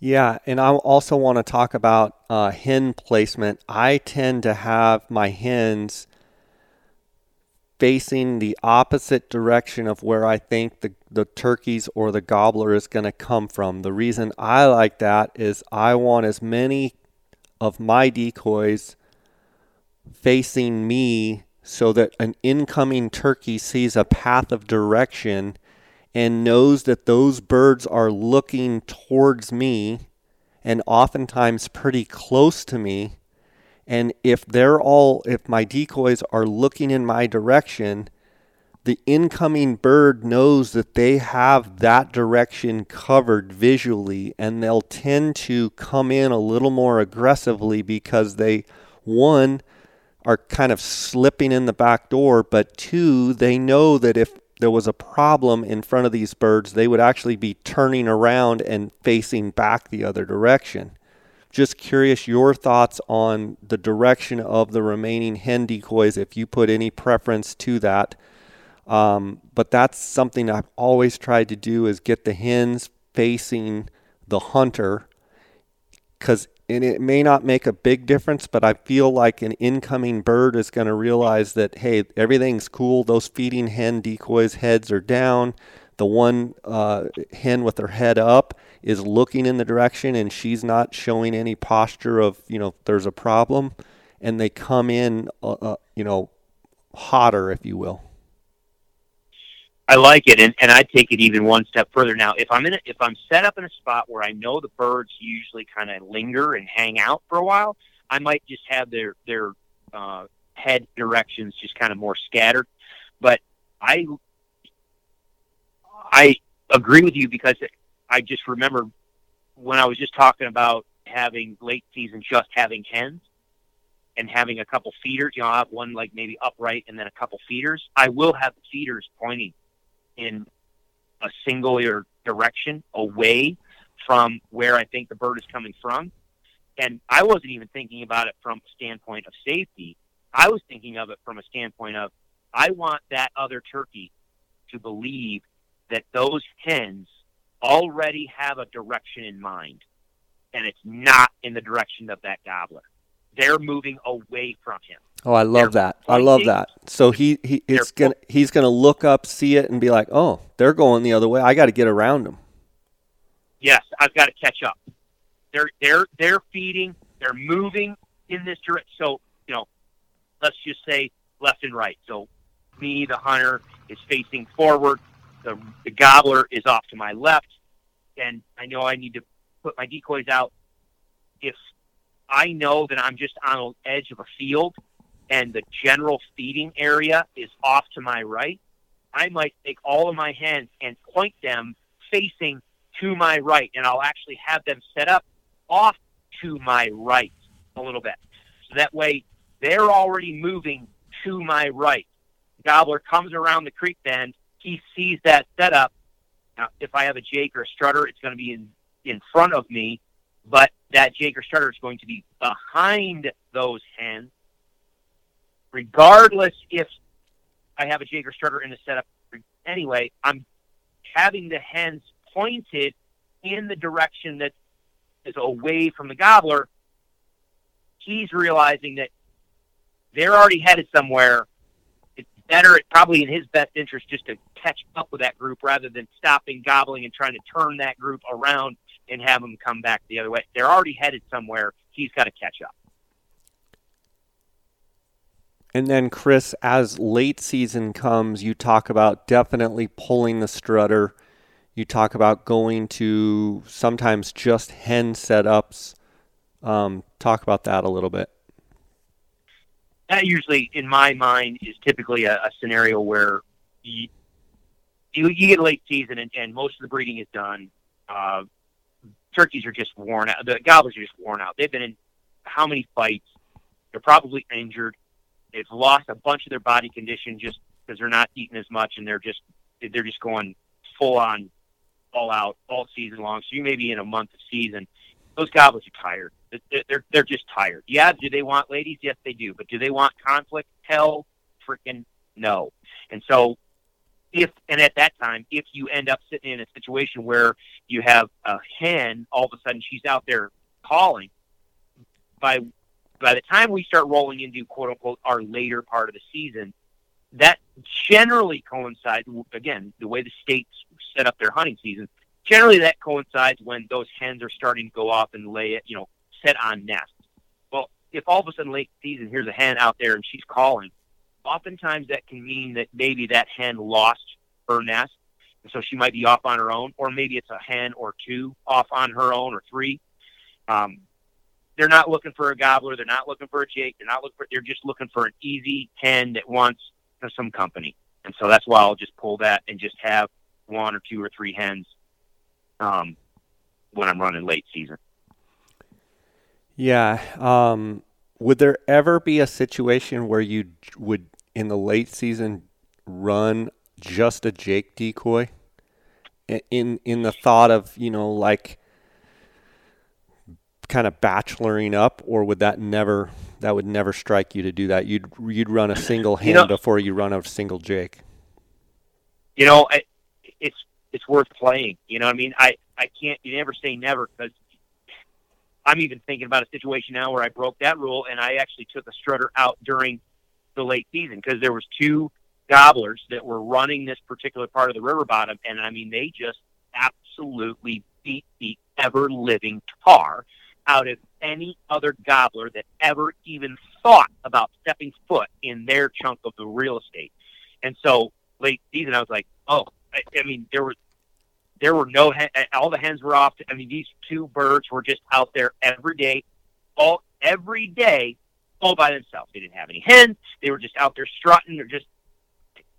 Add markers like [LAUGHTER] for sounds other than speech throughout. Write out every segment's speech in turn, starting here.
Yeah, and I also want to talk about uh, hen placement. I tend to have my hens facing the opposite direction of where I think the, the turkeys or the gobbler is going to come from. The reason I like that is I want as many of my decoys facing me so that an incoming turkey sees a path of direction and knows that those birds are looking towards me and oftentimes pretty close to me. And if they're all, if my decoys are looking in my direction, the incoming bird knows that they have that direction covered visually and they'll tend to come in a little more aggressively because they, one, are kind of slipping in the back door, but two, they know that if there was a problem in front of these birds, they would actually be turning around and facing back the other direction. Just curious your thoughts on the direction of the remaining hen decoys, if you put any preference to that. Um, but that's something I've always tried to do is get the hens facing the hunter because and it may not make a big difference, but I feel like an incoming bird is going to realize that, hey, everything's cool. Those feeding hen decoys' heads are down. The one uh, hen with her head up is looking in the direction and she's not showing any posture of, you know, there's a problem. And they come in, uh, uh, you know, hotter, if you will. I like it, and, and I take it even one step further. Now, if I'm in a, if I'm set up in a spot where I know the birds usually kind of linger and hang out for a while, I might just have their their uh, head directions just kind of more scattered. But I I agree with you because I just remember when I was just talking about having late season just having hens and having a couple feeders. You know, I have one like maybe upright and then a couple feeders. I will have the feeders pointing in a singular direction away from where I think the bird is coming from. And I wasn't even thinking about it from a standpoint of safety. I was thinking of it from a standpoint of I want that other turkey to believe that those hens already have a direction in mind and it's not in the direction of that gobbler. They're moving away from him. Oh, I love they're that. I love that. So he, he it's gonna he's gonna look up, see it, and be like, "Oh, they're going the other way. I got to get around them." Yes, I've got to catch up. They're they're they're feeding. They're moving in this direction. So you know, let's just say left and right. So me, the hunter, is facing forward. The the gobbler is off to my left, and I know I need to put my decoys out. If I know that I'm just on the edge of a field and the general feeding area is off to my right, I might take all of my hens and point them facing to my right, and I'll actually have them set up off to my right a little bit. So that way they're already moving to my right. Gobbler comes around the creek bend, he sees that setup. Now, if I have a Jake or a strutter, it's going to be in, in front of me, but that Jake or strutter is going to be behind those hens regardless if I have a Jaeger strutter in the setup. Anyway, I'm having the hens pointed in the direction that is away from the gobbler. He's realizing that they're already headed somewhere. It's better, it's probably in his best interest just to catch up with that group rather than stopping gobbling and trying to turn that group around and have them come back the other way. They're already headed somewhere. He's got to catch up. And then, Chris, as late season comes, you talk about definitely pulling the strutter. You talk about going to sometimes just hen setups. Um, talk about that a little bit. That usually, in my mind, is typically a, a scenario where you, you, you, get late season and, and, most of the breeding is done. Uh, turkeys are just worn out. The gobblers are just worn out. They've been in how many fights? They're probably injured they've lost a bunch of their body condition just because they're not eating as much and they're just they're just going full on all out all season long. So you may be in a month of season. Those gobblers are tired. They're they're just tired. Yeah, do they want ladies? Yes, they do. But do they want conflict? Hell, freaking no. And so if and at that time, if you end up sitting in a situation where you have a hen, all of a sudden she's out there calling. By by the time we start rolling into quote unquote our later part of the season, that generally coincides again the way the states set up their hunting season. Generally, that coincides when those hens are starting to go off and lay it, you know, set on nests. Well, if all of a sudden late season here's a hen out there and she's calling, oftentimes that can mean that maybe that hen lost her nest, and so she might be off on her own, or maybe it's a hen or two off on her own or three. Um, they're not looking for a gobbler. They're not looking for a jake. They're not looking for. They're just looking for an easy hen that wants some company. And so that's why I'll just pull that and just have one or two or three hens um, when I'm running late season. Yeah. Um, would there ever be a situation where you would, in the late season, run just a Jake decoy? In in the thought of you know like kind of bacheloring up, or would that never that would never strike you to do that? You'd you'd run a [CLEARS THROAT] single hand you know, before you run a single Jake. You know, I, it's it's worth playing. You know, what I mean, I I can't. You never say never because I'm even thinking about a situation now where I broke that rule and I actually took a strutter out during the late season because there was two gobblers that were running this particular part of the river bottom, and I mean they just absolutely beat the ever living tar out of any other gobbler that ever even thought about stepping foot in their chunk of the real estate. And so late season, I was like, oh, I, I mean, there were there were no eh, all the hens were off. I mean, these two birds were just out there every day, all every day, all by themselves. They didn't have any hens. They were just out there strutting or just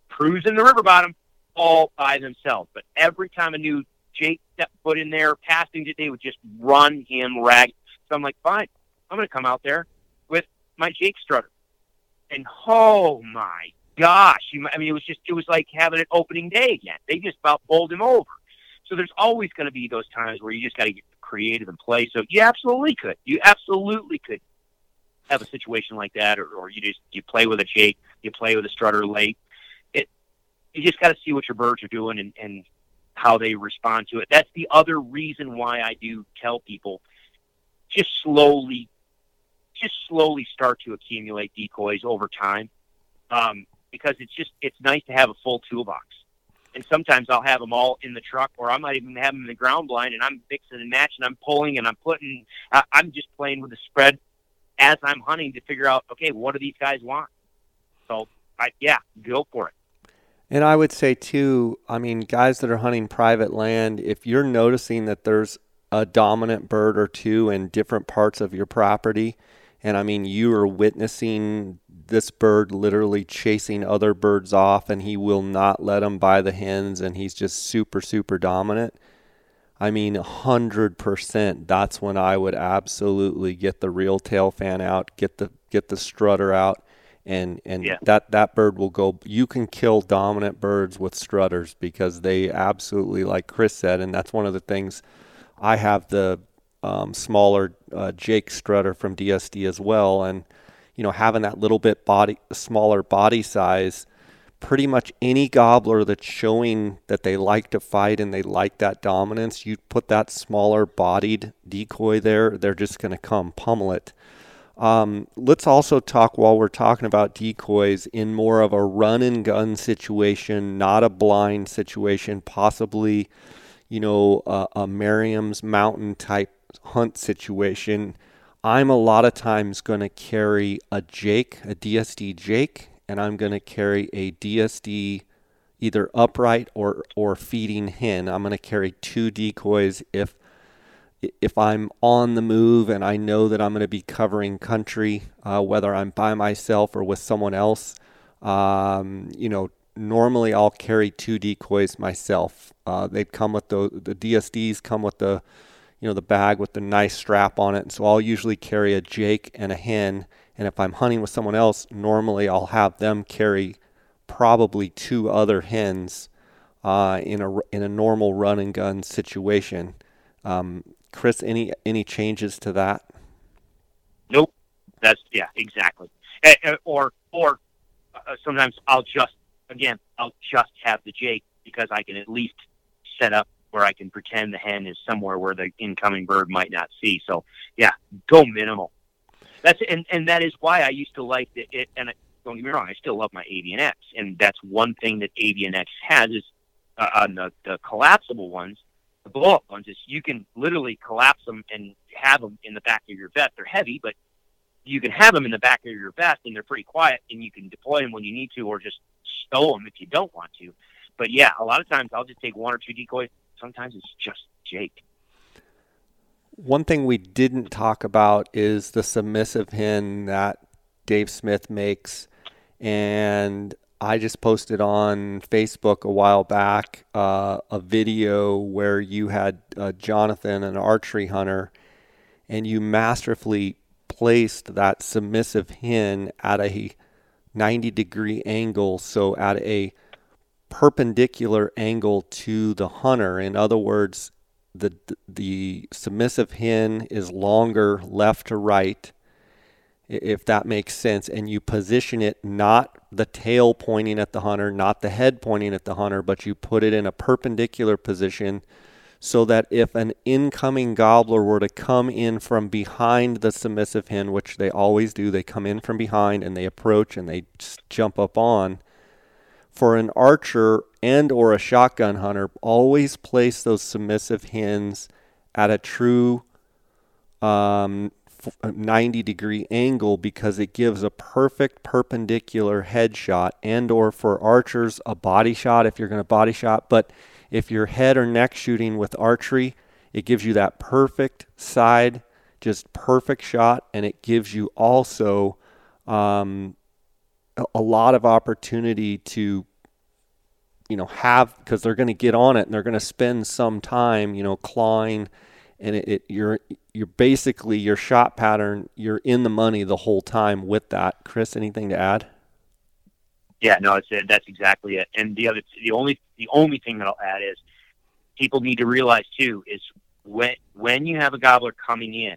cruising the river bottom all by themselves. But every time a new Jake stepped foot in there, passing they would just run him rag. So I'm like, fine, I'm going to come out there with my Jake strutter. And oh my gosh, you, I mean, it was just, it was like having an opening day again. They just about bowled him over. So there's always going to be those times where you just got to get creative and play. So you absolutely could. You absolutely could have a situation like that, or, or you just you play with a Jake, you play with a strutter late. It you just got to see what your birds are doing and, and how they respond to it. That's the other reason why I do tell people just slowly, just slowly start to accumulate decoys over time, um, because it's just it's nice to have a full toolbox. And sometimes I'll have them all in the truck, or I might even have them in the ground blind, and I'm mixing and matching, I'm pulling, and I'm putting. I'm just playing with the spread as I'm hunting to figure out, okay, what do these guys want? So, I, yeah, go for it. And I would say too, I mean, guys that are hunting private land, if you're noticing that there's a dominant bird or two in different parts of your property. And I mean, you are witnessing this bird literally chasing other birds off, and he will not let them by the hens, and he's just super, super dominant. I mean, 100%. That's when I would absolutely get the real tail fan out, get the get the strutter out, and and yeah. that that bird will go. You can kill dominant birds with strutters because they absolutely, like Chris said, and that's one of the things I have the um, smaller uh, Jake Strutter from DSD as well, and you know having that little bit body smaller body size, pretty much any gobbler that's showing that they like to fight and they like that dominance, you put that smaller bodied decoy there, they're just going to come pummel it. Um, let's also talk while we're talking about decoys in more of a run and gun situation, not a blind situation, possibly you know, uh, a Merriam's Mountain type hunt situation, I'm a lot of times going to carry a Jake, a DSD Jake, and I'm going to carry a DSD either upright or or feeding hen. I'm going to carry two decoys if if I'm on the move and I know that I'm going to be covering country, uh, whether I'm by myself or with someone else. Um, you know, normally I'll carry two decoys myself. Uh, they come with the the DSDs come with the you know the bag with the nice strap on it. And so I'll usually carry a Jake and a hen. And if I'm hunting with someone else, normally I'll have them carry probably two other hens uh, in a in a normal run and gun situation. Um, Chris, any any changes to that? Nope. That's yeah, exactly. Eh, eh, or or uh, sometimes I'll just again, I'll just have the Jake because I can at least set up where I can pretend the hen is somewhere where the incoming bird might not see. So yeah, go minimal. That's and and that is why I used to like it. it and don't get me wrong, I still love my Avian X, and that's one thing that Avian X has is uh, on the, the collapsible ones, the blow up ones is you can literally collapse them and have them in the back of your vest. They're heavy, but you can have them in the back of your vest and they're pretty quiet and you can deploy them when you need to or just stow them if you don't want to. But yeah, a lot of times I'll just take one or two decoys. Sometimes it's just Jake. One thing we didn't talk about is the submissive hen that Dave Smith makes. And I just posted on Facebook a while back uh, a video where you had uh, Jonathan, an archery hunter, and you masterfully placed that submissive hen at a 90 degree angle, so at a perpendicular angle to the hunter. In other words, the the submissive hen is longer left to right, if that makes sense, and you position it not the tail pointing at the hunter, not the head pointing at the hunter, but you put it in a perpendicular position so that if an incoming gobbler were to come in from behind the submissive hen, which they always do, they come in from behind and they approach and they jump up on. For an archer and or a shotgun hunter, always place those submissive hens at a true um, 90 degree angle because it gives a perfect perpendicular headshot and or for archers a body shot if you're going to body shot but if you're head or neck shooting with archery, it gives you that perfect side, just perfect shot, and it gives you also um, a, lot of opportunity to you know have because they're going to get on it and they're going to spend some time you know clawing and it, it, you're you're basically your shot pattern you're in the money the whole time with that. Chris anything to add? Yeah, no, it's that's exactly it. And the other, the only, the only thing that I'll add is people need to realize too is when when you have a gobbler coming in,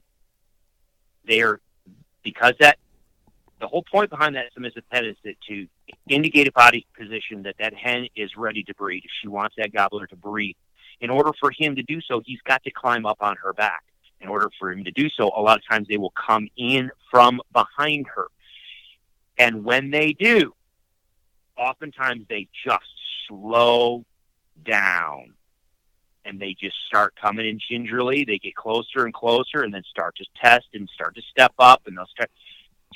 they're because that the whole point behind that submissive head is that to indicate a body position that that hen is ready to breed. She wants that gobbler to breed, in order for him to do so, he's got to climb up on her back. In order for him to do so, a lot of times they will come in from behind her. And when they do, oftentimes they just slow down and they just start coming in gingerly. They get closer and closer and then start to test and start to step up and they'll start.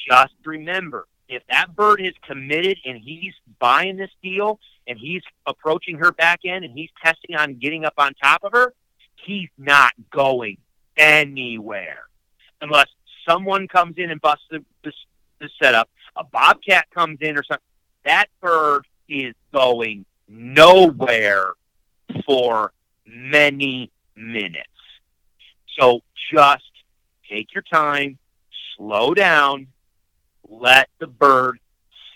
Just remember, if that bird is committed and he's buying this deal and he's approaching her back end and he's testing on getting up on top of her, he's not going anywhere unless someone comes in and busts the, the, the setup. A bobcat comes in or something that bird is going nowhere for many minutes. So just take your time, slow down, let the bird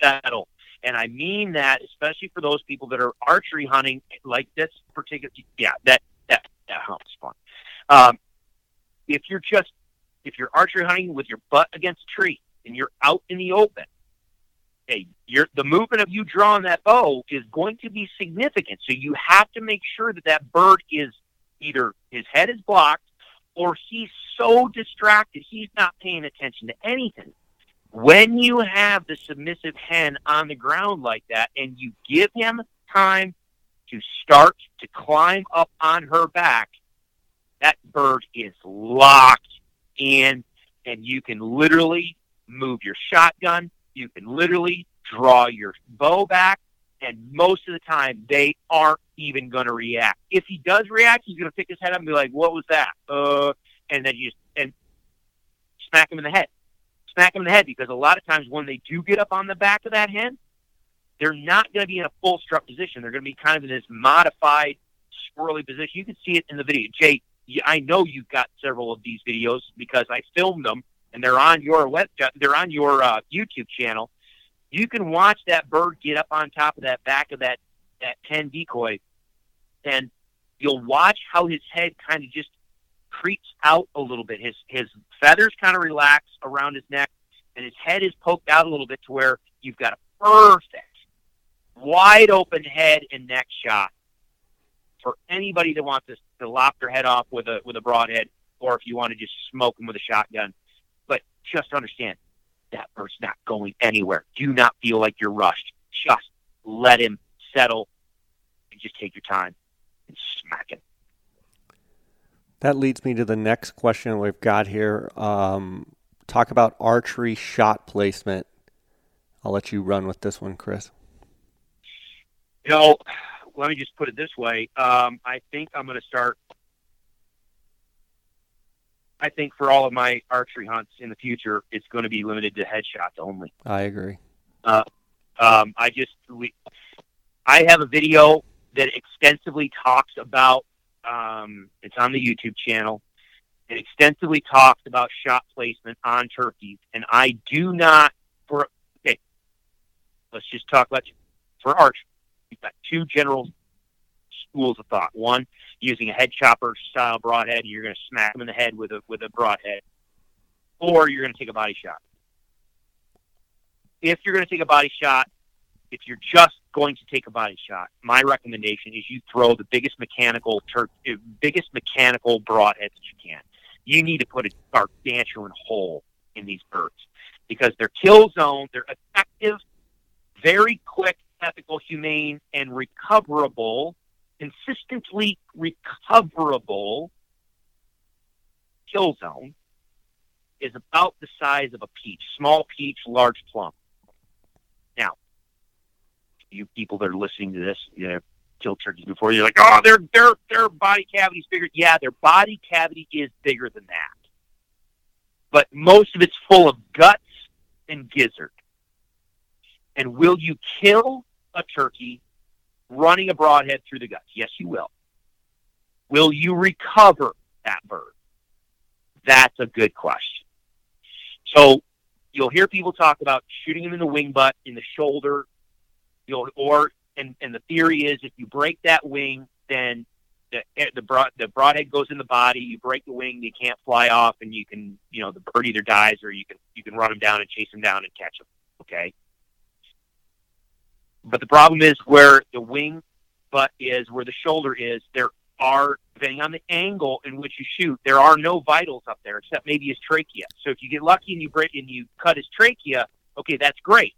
settle. And I mean that especially for those people that are archery hunting, like this particular, yeah, that, that, that hunt's fun. Um, if you're just, if you're archery hunting with your butt against a tree and you're out in the open, okay, the movement of you drawing that bow is going to be significant. So you have to make sure that that bird is either his head is blocked or he's so distracted he's not paying attention to anything. When you have the submissive hen on the ground like that and you give him time to start to climb up on her back, that bird is locked in and you can literally move your shotgun you can literally draw your bow back, and most of the time they aren't even going to react. If he does react, he's going to pick his head up and be like, "What was that?" Uh, and then you just and smack him in the head, smack him in the head because a lot of times when they do get up on the back of that hen, they're not going to be in a full strut position. They're going to be kind of in this modified squirrely position. You can see it in the video. Jay, I know you've got several of these videos because I filmed them and they're on your web, they're on your uh, YouTube channel. You can watch that bird get up on top of that back of that that ten decoy, and you'll watch how his head kind of just creeps out a little bit. His his feathers kind of relax around his neck, and his head is poked out a little bit to where you've got a perfect wide open head and neck shot for anybody that wants to, to lop their head off with a with a broadhead, or if you want to just smoke them with a shotgun. Just understand that bird's not going anywhere. Do not feel like you're rushed. Just let him settle and just take your time and smack him. That leads me to the next question we've got here. Um, talk about archery shot placement. I'll let you run with this one, Chris. You know, let me just put it this way. Um, I think I'm going to start. I think for all of my archery hunts in the future, it's going to be limited to headshots only. I agree. Uh, um, I just we, I have a video that extensively talks about um, it's on the YouTube channel. It extensively talks about shot placement on turkeys, and I do not for okay. Let's just talk about for archery. We've got two general schools of thought. One, using a head chopper style broadhead, you're going to smack them in the head with a with a broadhead, or you're going to take a body shot. If you're going to take a body shot, if you're just going to take a body shot, my recommendation is you throw the biggest mechanical tur- uh, biggest mechanical broadhead that you can. You need to put a gargantuan hole in these birds because they're kill zone, they're effective, very quick, ethical, humane, and recoverable, consistently recoverable kill zone is about the size of a peach, small peach, large plum Now, you people that are listening to this, you know, kill turkeys before, you're like, oh, their their their body cavity's bigger. Yeah, their body cavity is bigger than that, but most of it's full of guts and gizzard. And will you kill a turkey running a broadhead through the guts? Yes, you will. Will you recover that bird? That's a good question. So you'll hear people talk about shooting them in the wing butt, in the shoulder, you know, or and and the theory is if you break that wing, then the eh, the broad the broadhead goes in the body. You break the wing, they can't fly off, and you can you know the bird either dies or you can you can run them down and chase them down and catch them. Okay. But the problem is where the wing butt is, where the shoulder is. There are, depending on the angle in which you shoot, there are no vitals up there except maybe his trachea. So if you get lucky and you break and you cut his trachea, okay, that's great.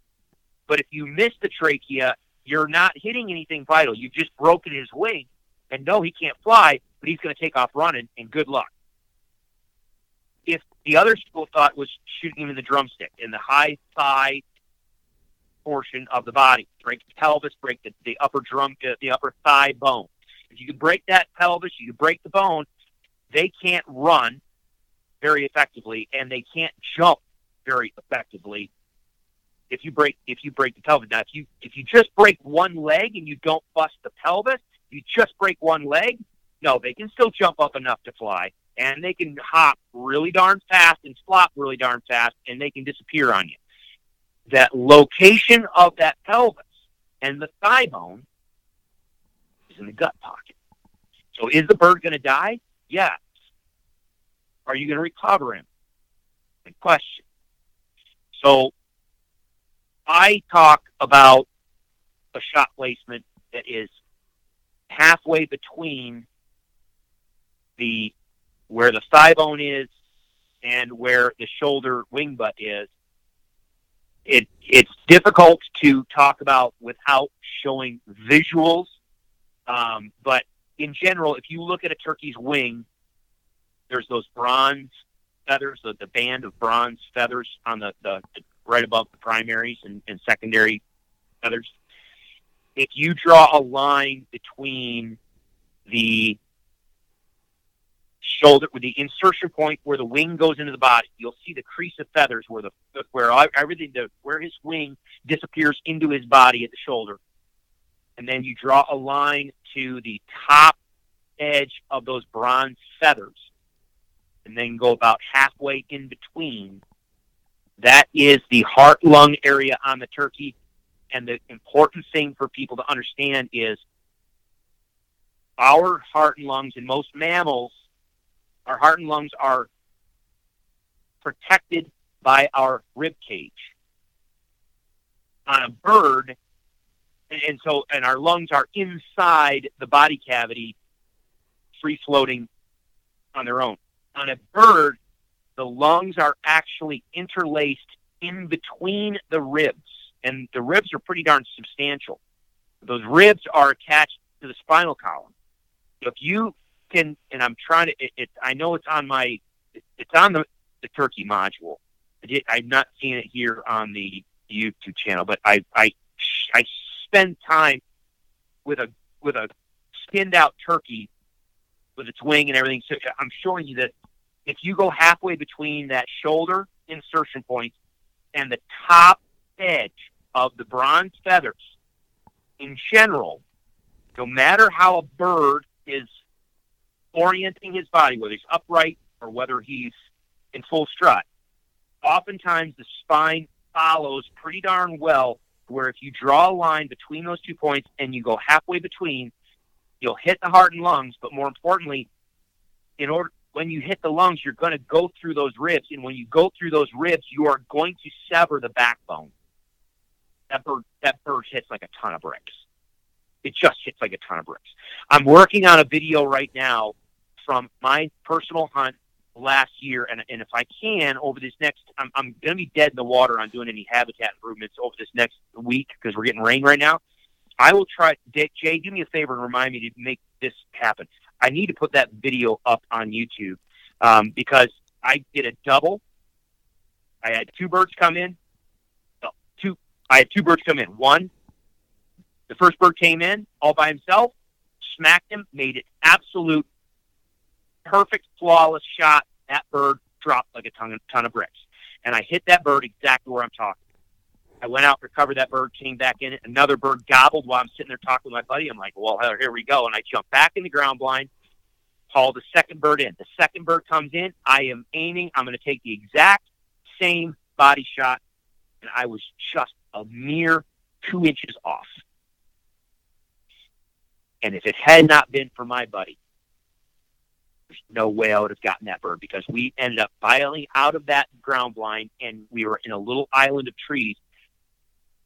But if you miss the trachea, you're not hitting anything vital. You've just broken his wing. And no, he can't fly, but he's going to take off running, and good luck. If the other school thought was shooting him in the drumstick, in the high thigh portion of the body, break the pelvis, break the, the upper drum, uh, the upper thigh bone. If you can break that pelvis, you can break the bone. They can't run very effectively, and they can't jump very effectively if you break if you break the pelvis. Now, if you if you just break one leg and you don't bust the pelvis, you just break one leg. No, they can still jump up enough to fly, and they can hop really darn fast and flop really darn fast, and they can disappear on you. That location of that pelvis and the thigh bone is in the gut pocket. So, is the bird going to die? Yes. Are you going to recover him? Good question. So I talk about a shot placement that is halfway between the where the thigh bone is and where the shoulder wing butt is. It it's difficult to talk about without showing visuals, um, but in general, if you look at a turkey's wing, there's those bronze feathers, the, the band of bronze feathers on the, the, the right above the primaries and, and secondary feathers. If you draw a line between the shoulder with the insertion point where the wing goes into the body, you'll see the crease of feathers where the where everything the, where his wing disappears into his body at the shoulder, and then you draw a line to the top edge of those bronze feathers, and then go about halfway in between. That is the heart lung area on the turkey. And the important thing for people to understand is our heart and lungs in most mammals, our heart and lungs are protected by our rib cage. On a bird, and, and so and our lungs are inside the body cavity, free floating on their own. On a bird, the lungs are actually interlaced in between the ribs, and the ribs are pretty darn substantial. Those ribs are attached to the spinal column. So if you and I'm trying to, it, it I know it's on my, it's on the, the turkey module. I I'm not seeing it here on the YouTube channel, but I, I, I spend time with a with a skinned out turkey with its wing and everything. So I'm showing you that if you go halfway between that shoulder insertion point and the top edge of the bronze feathers, in general, no matter how a bird is orienting his body, whether he's upright or whether he's in full strut, oftentimes the spine follows pretty darn well where if you draw a line between those two points and you go halfway between, you'll hit the heart and lungs. But more importantly, in order when you hit the lungs, you're going to go through those ribs, and when you go through those ribs, you are going to sever the backbone. That bird, that bird hits like a ton of bricks. It just hits like a ton of bricks. I'm working on a video right now from my personal hunt last year, and, and if I can, over this next, I'm, I'm going to be dead in the water on doing any habitat improvements over this next week because we're getting rain right now. I will try. Jay, do me a favor and remind me to make this happen. I need to put that video up on YouTube um, because I did a double. I had two birds come in. two. I had two birds come in. One, the first bird came in all by himself, smacked him, made it absolute perfect, flawless shot. That bird dropped like a ton, ton of bricks. And I hit that bird exactly where I'm talking. I went out, recovered that bird, came back in. Another bird gobbled while I'm sitting there talking with my buddy. I'm like, well, here we go. And I jump back in the ground blind, haul the second bird in. The second bird comes in. I am aiming. I'm going to take the exact same body shot. And I was just a mere two inches off. And if it had not been for my buddy, there's no way I would have gotten that bird because we ended up filing out of that ground blind and we were in a little island of trees.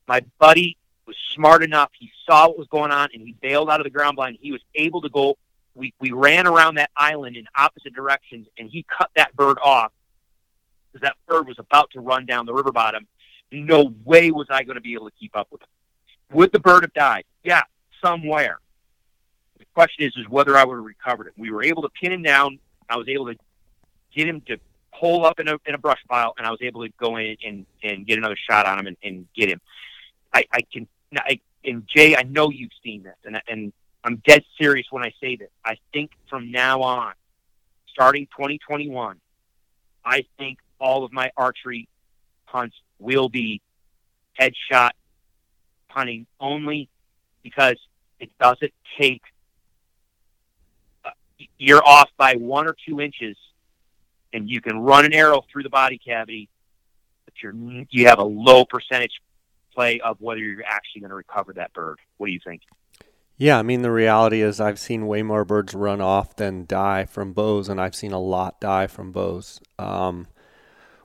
My buddy was smart enough. He saw what was going on and he bailed out of the ground blind. He was able to go. We, we ran around that island in opposite directions and he cut that bird off because that bird was about to run down the river bottom. No way was I going to be able to keep up with it. Would the bird have died? Yeah, somewhere. Question is, is whether I would have recovered it. We were able to pin him down. I was able to get him to hole up in a, in a brush pile, and I was able to go in and, and get another shot on him and, and get him. I, I can, I, and Jay, I know you've seen this, and, and I'm dead serious when I say this. I think from now on, starting 2021, I think all of my archery hunts will be headshot hunting only because it doesn't take you're off by one or two inches, and you can run an arrow through the body cavity, but you're you have a low percentage play of whether you're actually going to recover that bird. What do you think? Yeah, I mean the reality is I've seen way more birds run off than die from bows, and I've seen a lot die from bows. Um,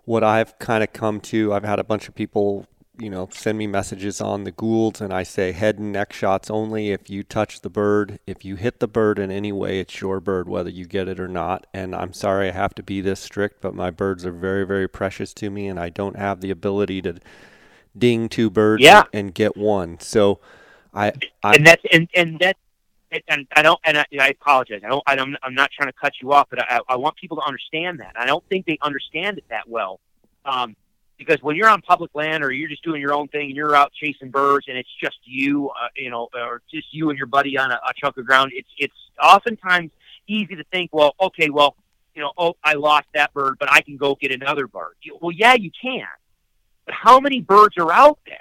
what I've kind of come to, I've had a bunch of people you know, send me messages on the Goulds, and I say head and neck shots only. If you touch the bird, if you hit the bird in any way, it's your bird, whether you get it or not. And I'm sorry I have to be this strict, but my birds are very, very precious to me, and I don't have the ability to ding two birds yeah. and get one. So, I, I and that's and and that and I don't and I, I apologize. I don't. I don't. I'm not trying to cut you off, but I, I want people to understand that. I don't think they understand it that well. Um, because when you're on public land or you're just doing your own thing and you're out chasing birds and it's just you, uh, you know, or just you and your buddy on a, a chunk of ground, it's it's oftentimes easy to think, well, okay, well, you know, oh, I lost that bird, but I can go get another bird. Well, yeah, you can, but how many birds are out there?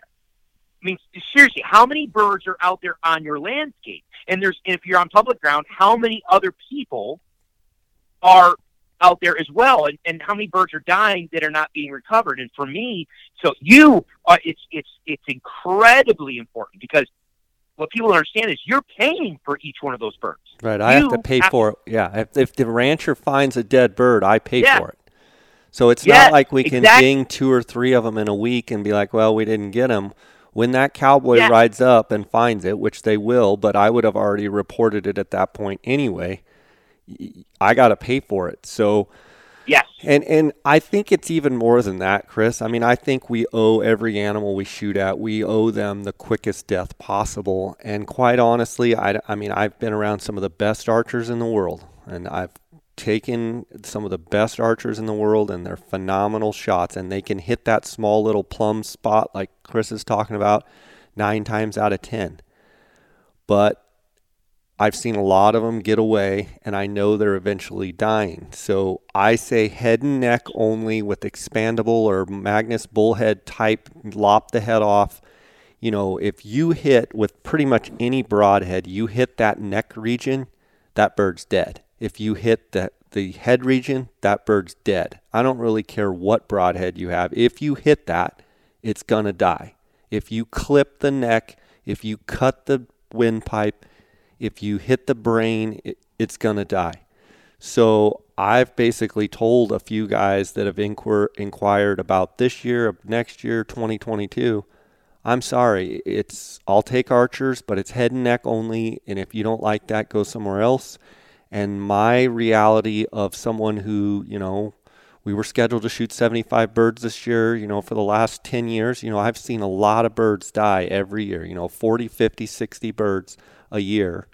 I mean, seriously, how many birds are out there on your landscape? And there's, and if you're on public ground, how many other people are out there as well, and, and how many birds are dying that are not being recovered. And for me, so you, uh, it's it's it's incredibly important because what people understand is you're paying for each one of those birds. Right, I you have to pay have for it. Yeah, if, if the rancher finds a dead bird, I pay yeah. for it. So it's yes, not like we can exactly. ding two or three of them in a week and be like, well, we didn't get them. When that cowboy rides up and finds it, which they will, but I would have already reported it at that point anyway, I got to pay for it. So, Yes. and and I think it's even more than that, Chris. I mean, I think we owe every animal we shoot at, we owe them the quickest death possible. And quite honestly, I, I mean, I've been around some of the best archers in the world, and I've taken some of the best archers in the world, and they're phenomenal shots, and they can hit that small little plum spot like Chris is talking about nine times out of ten. But I've seen a lot of them get away, and I know they're eventually dying. So I say head and neck only with expandable or Magnus bullhead type, lop the head off. You know, if you hit with pretty much any broadhead, you hit that neck region, that bird's dead. If you hit the, the head region, that bird's dead. I don't really care what broadhead you have. If you hit that, it's going to die. If you clip the neck, if you cut the windpipe, if you hit the brain, it, it's going to die. So I've basically told a few guys that have inquir- inquired about this year, next year, 2022. I'm sorry, it's I'll take archers, but it's head and neck only. And if you don't like that, go somewhere else. And my reality of someone who, you know, we were scheduled to shoot 75 birds this year, you know, for the last 10 years, you know, I've seen a lot of birds die every year, you know, 40, 50, 60 birds a year.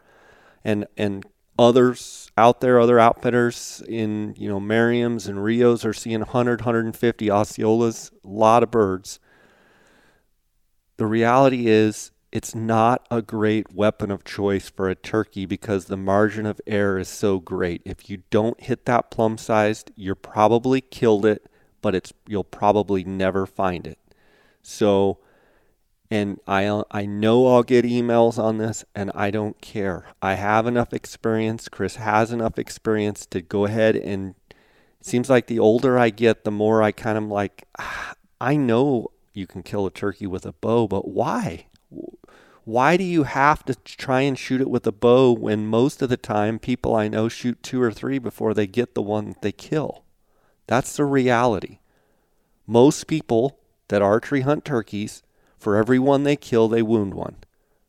And and others out there, other outfitters in, you know, Merriam's and Rios are seeing 100, 150 Osceolas, a lot of birds. The reality is it's not a great weapon of choice for a turkey because the margin of error is so great. If you don't hit that plum sized, you're probably killed it, but it's you'll probably never find it. So and I I know I'll get emails on this and I don't care. I have enough experience, Chris has enough experience to go ahead and it seems like the older I get, the more I kind of like ah, I know you can kill a turkey with a bow, but why? Why do you have to try and shoot it with a bow when most of the time people I know shoot two or three before they get the one that they kill? That's the reality. Most people that archery hunt turkeys, for every one they kill, they wound one.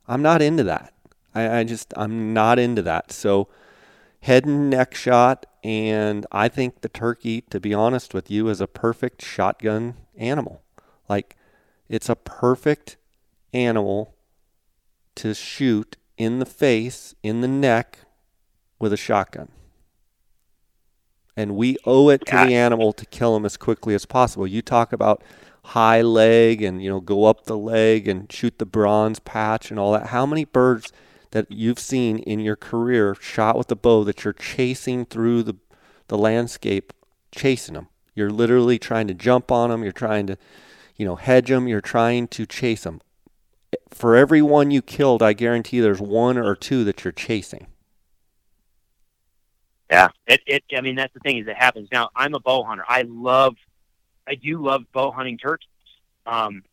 I'm not into that. I, I just, I'm not into that. So, head and neck shot, and I think the turkey, to be honest with you, is a perfect shotgun animal. Like, it's a perfect animal to shoot in the face, in the neck, with a shotgun. And we owe it to the animal to kill him as quickly as possible. You talk about high leg and you know go up the leg and shoot the bronze patch and all that. How many birds that you've seen in your career shot with a bow that you're chasing through the the landscape, chasing them? You're literally trying to jump on them. You're trying to, you know, hedge them. You're trying to chase them. For every one you killed, I guarantee there's one or two that you're chasing. Yeah, it, it. I mean, that's the thing is it happens. Now, I'm a bow hunter. I love, I do love bow hunting turkeys. Um,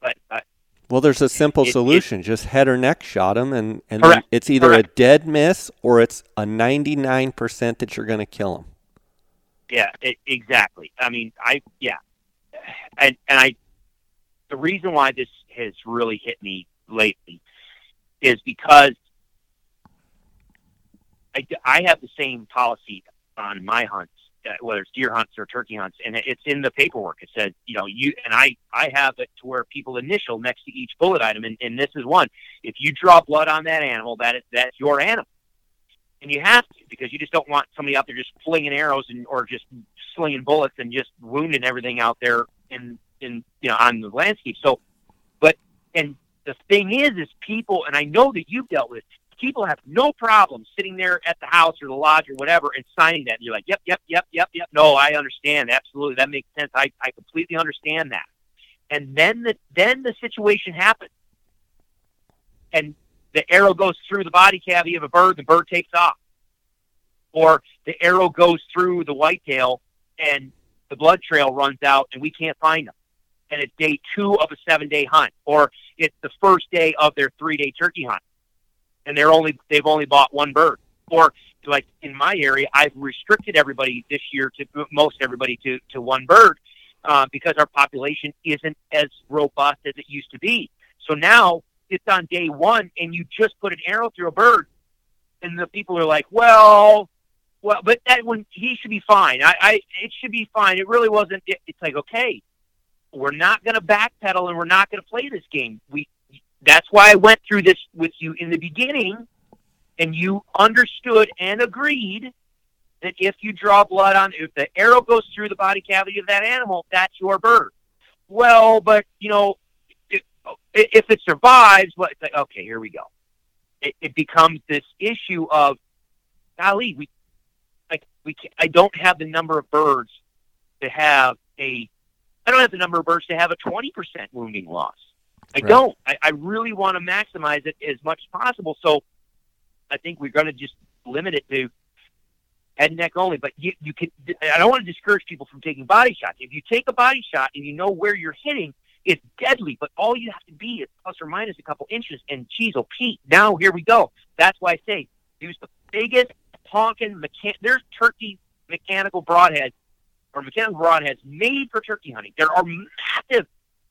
but uh, Well, there's a simple It- it- solution. Just head or neck shot them, and, and then Correct. it's either Correct. a dead miss or it's a 99% that you're going to kill them. yeah, it, exactly. I mean, I yeah, and and I, the reason why this has really hit me lately is because I, I have the same policy on my hunts, uh, whether it's deer hunts or turkey hunts, and it's in the paperwork. It says, you know, you and I, I have it to where people initial next to each bullet item, and, and this is one. If you draw blood on that animal, that is that's your animal, and you have to because you just don't want somebody out there just flinging arrows and or just slinging bullets and just wounding everything out there in in you know on the landscape. So, but and the thing is, is people, and I know that you've dealt with people have no problem sitting there at the house or the lodge or whatever and signing that. And you're like, yep, yep, yep, yep, yep. No, I understand. Absolutely. That makes sense. I, I completely understand that. And then the, then the situation happens. And the arrow goes through the body cavity of a bird, the bird takes off. Or the arrow goes through the whitetail and the blood trail runs out and we can't find them. And it's day two of a seven day hunt. Or it's the first day of their three day turkey hunt and they're only they've only bought one bird. Or like in my area, I've restricted everybody this year to most everybody to to one bird uh, because our population isn't as robust as it used to be. So now it's on day one, and you just put an arrow through a bird, and the people are like, "Well, well, but that one he should be fine. I, I it should be fine. It really wasn't. It, it's like okay, we're not going to backpedal and we're not going to play this game. We that's why I went through this with you in the beginning, and you understood and agreed that if you draw blood on, if the arrow goes through the body cavity of that animal, that's your bird. Well, but you know, if, if it survives, well, it's like okay, here we go. It, it becomes this issue of, golly, we like we I don't have the number of birds to have a I don't have the number of birds to have a 20% wounding loss. I right. don't. I, I really want to maximize it as much as possible. So I think we're going to just limit it to head and neck only. But you, you can. I don't want to discourage people from taking body shots. If you take a body shot and you know where you're hitting, it's deadly. But all you have to be is plus or minus a couple inches. And geez, oh Pete, now here we go. That's why I say use the biggest honking mechan. There's turkey mechanical broadheads or mechanical broadheads made for turkey hunting. There are massive.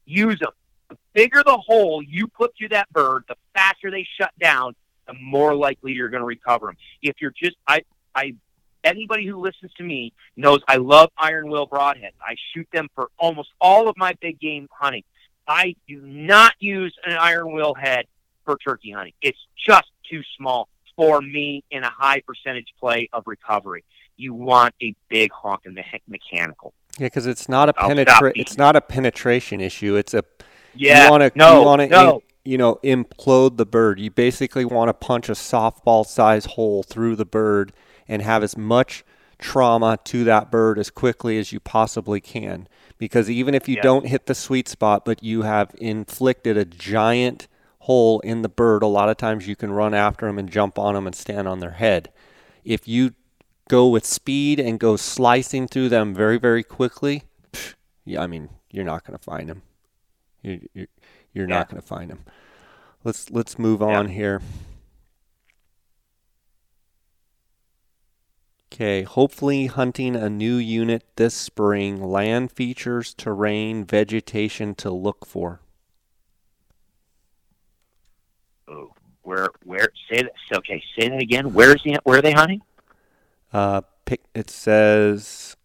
Use them. The bigger the hole you put through that bird, the faster they shut down, the more likely you're going to recover them. If you're just, I, I, anybody who listens to me knows I love iron will broadheads. I shoot them for almost all of my big game hunting. I do not use an iron will head for turkey hunting. It's just too small for me in a high percentage play of recovery you want a big honking me- mechanical. Yeah, because it's not a penetra- It's not a penetration issue. It's a yeah. You want to no, you want to no. you know implode the bird. You basically want to punch a softball size hole through the bird and have as much trauma to that bird as quickly as you possibly can. Because even if you yeah. don't hit the sweet spot, but you have inflicted a giant hole in the bird, a lot of times you can run after them and jump on them and stand on their head. If you go with speed and go slicing through them very, very quickly, yeah, I mean, you're not going to find them. You're, you're, you're yeah. not going to find them. Let's let's move yeah. on here. Okay, hopefully hunting a new unit this spring. Land features, terrain, vegetation to look for. Oh, where where say that? Okay, say that again. Where's the where are they hunting? Uh, pick, it says,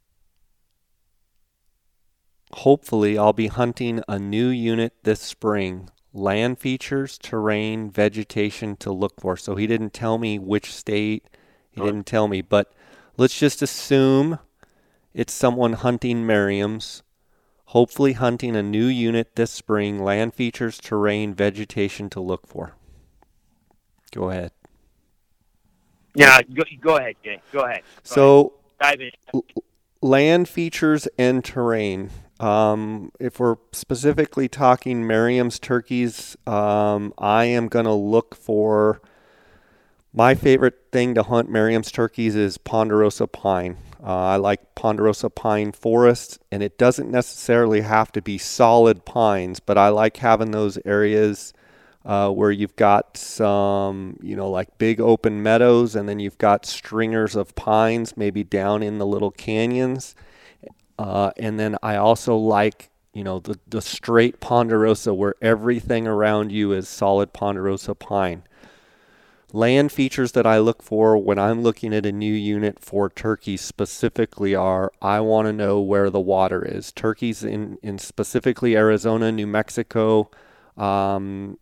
hopefully, I'll be hunting a new unit this spring. Land features, terrain, vegetation to look for. So he didn't tell me which state. He didn't tell me, but let's just assume it's someone hunting Merriam's. Hopefully, hunting a new unit this spring. Land features, terrain, vegetation to look for. Go ahead. Yeah, go, go ahead, Jay. Go ahead. Go so, ahead. dive in. land features and terrain. Um, if we're specifically talking Merriam's turkeys, um, I am going to look for my favorite thing to hunt Merriam's turkeys is ponderosa pine. Uh, I like ponderosa pine forests, and it doesn't necessarily have to be solid pines, but I like having those areas uh, where you've got some, you know, like big open meadows, and then you've got stringers of pines, maybe down in the little canyons. Uh, and then I also like, you know, the, the straight ponderosa where everything around you is solid ponderosa pine. Land features that I look for when I'm looking at a new unit for turkeys specifically are I want to know where the water is. Turkeys in, in specifically Arizona, New Mexico, um,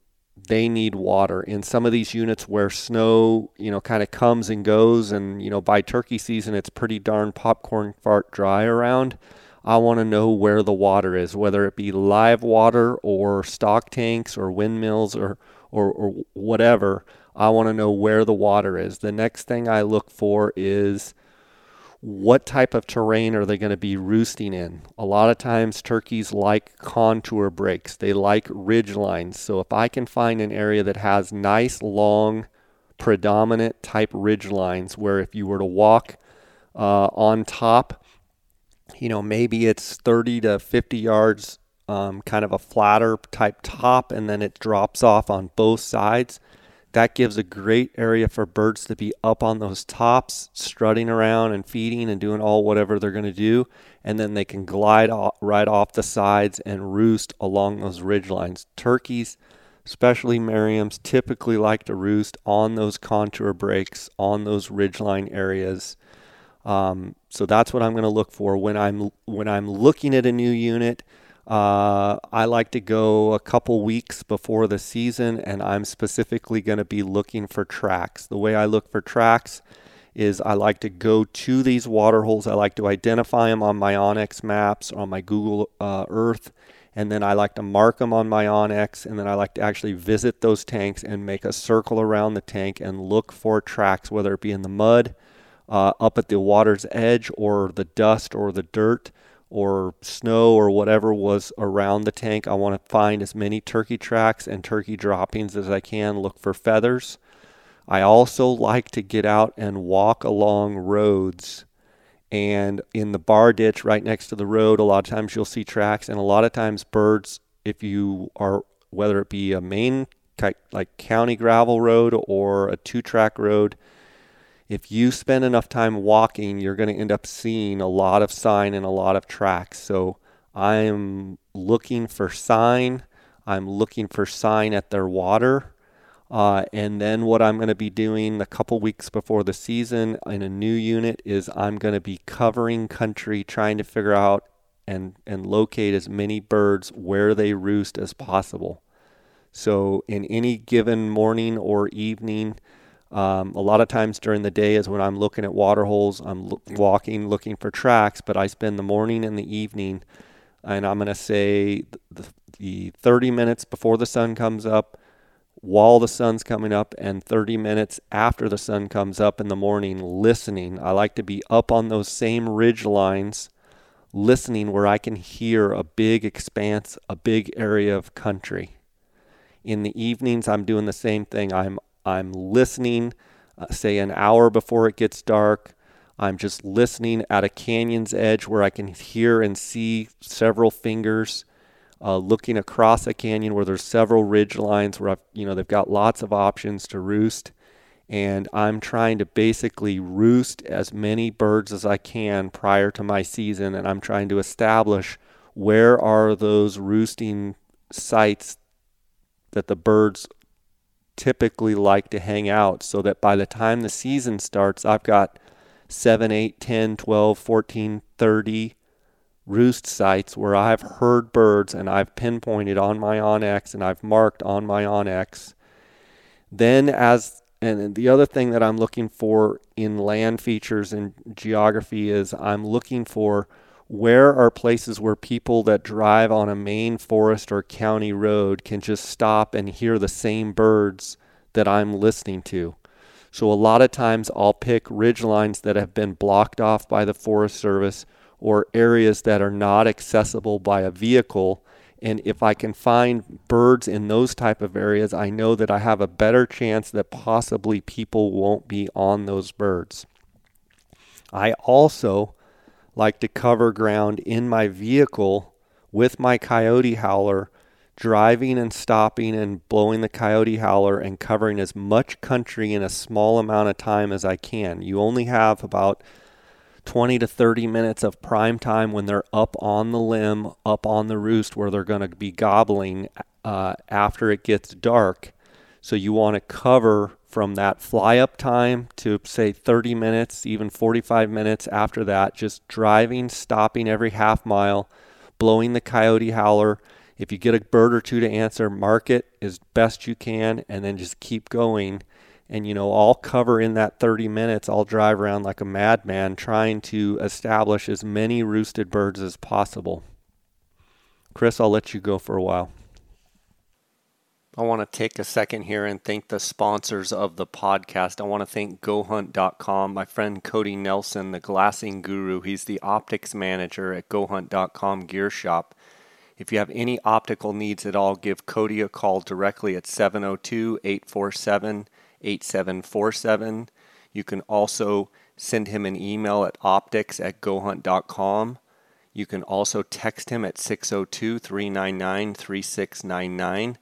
they need water. In some of these units where snow, you know, kind of comes and goes, and you know, by turkey season, it's pretty darn popcorn fart dry around. I want to know where the water is, whether it be live water or stock tanks or windmills or or, or whatever. I want to know where the water is. The next thing I look for is what type of terrain are they going to be roosting in? A lot of times turkeys like contour breaks. They like ridge lines. So if I can find an area that has nice long predominant type ridge lines where if you were to walk uh, on top, you know, maybe it's 30 to 50 yards, um, kind of a flatter type top, and then it drops off on both sides that gives a great area for birds to be up on those tops, strutting around and feeding and doing all whatever they're going to do. And then they can glide right off the sides and roost along those ridge lines. Turkeys especially Merriam's, typically like to roost on those contour breaks, on those ridgeline areas. Um, so that's what I'm going to look for when I'm when I'm looking at a new unit. Uh, I like to go a couple weeks before the season, and I'm specifically going to be looking for tracks. The way I look for tracks is I like to go to these water holes. I like to identify them on my onX maps or on my Google uh, Earth, and then I like to mark them on my onX, and then I like to actually visit those tanks and make a circle around the tank and look for tracks, whether it be in the mud, uh, up at the water's edge, or the dust or the dirt or snow or whatever was around the tank. I want to find as many turkey tracks and turkey droppings as I can, look for feathers. I also like to get out and walk along roads. And in the bar ditch right next to the road, a lot of times you'll see tracks, and a lot of times birds, if you are, whether it be a main like county gravel road or a two track road, if you spend enough time walking, you're going to end up seeing a lot of sign and a lot of tracks. So I'm looking for sign. I'm looking for sign at their water. Uh, and then what I'm going to be doing a couple weeks before the season in a new unit is I'm going to be covering country, trying to figure out and, and locate as many birds where they roost as possible. So in any given morning or evening, um, a lot of times during the day is when I'm looking at water holes, I'm walking, looking for tracks, but I spend the morning and the evening, and I'm going to say the, the 30 minutes before the sun comes up, while the sun's coming up, and 30 minutes after the sun comes up in the morning, listening. I like to be up on those same ridge lines, listening where I can hear a big expanse, a big area of country. In the evenings, I'm doing the same thing. I'm I'm listening, uh, say an hour before it gets dark. I'm just listening at a canyon's edge where I can hear and see several fingers. Uh, looking across a canyon where there's several ridge lines where I've, you know they've got lots of options to roost, and I'm trying to basically roost as many birds as I can prior to my season, and I'm trying to establish where are those roosting sites that the birds typically like to hang out so that by the time the season starts, I've got 7, 8, 10, 12, 14, 30 roost sites where I've heard birds and I've pinpointed on my onX and I've marked on my onX. Then, as and the other thing that I'm looking for in land features and geography is I'm looking for where are places where people that drive on a main forest or county road can just stop and hear the same birds that I'm listening to? So, a lot of times I'll pick ridge lines that have been blocked off by the Forest Service or areas that are not accessible by a vehicle. And if I can find birds in those type of areas, I know that I have a better chance that possibly people won't be on those birds. I also like to cover ground in my vehicle with my coyote howler, driving and stopping and blowing the coyote howler and covering as much country in a small amount of time as I can. You only have about 20 to 30 minutes of prime time when they're up on the limb, up on the roost where they're going to be gobbling uh, after it gets dark. So you want to cover from that fly up time to say 30 minutes, even 45 minutes after that, just driving, stopping every half mile, blowing the coyote howler. If you get a bird or two to answer, mark it as best you can and then just keep going. And you know, I'll cover in that 30 minutes, I'll drive around like a madman trying to establish as many roosted birds as possible. Chris, I'll let you go for a while. I want to take a second here and thank the sponsors of the podcast. I want to thank GoHunt.com, my friend Cody Nelson, the glassing guru. He's the optics manager at GoHunt.com Gear Shop. If you have any optical needs at all, give Cody a call directly at 702 847 8747. You can also send him an email at optics at gohunt.com. You can also text him at 602 399 3699.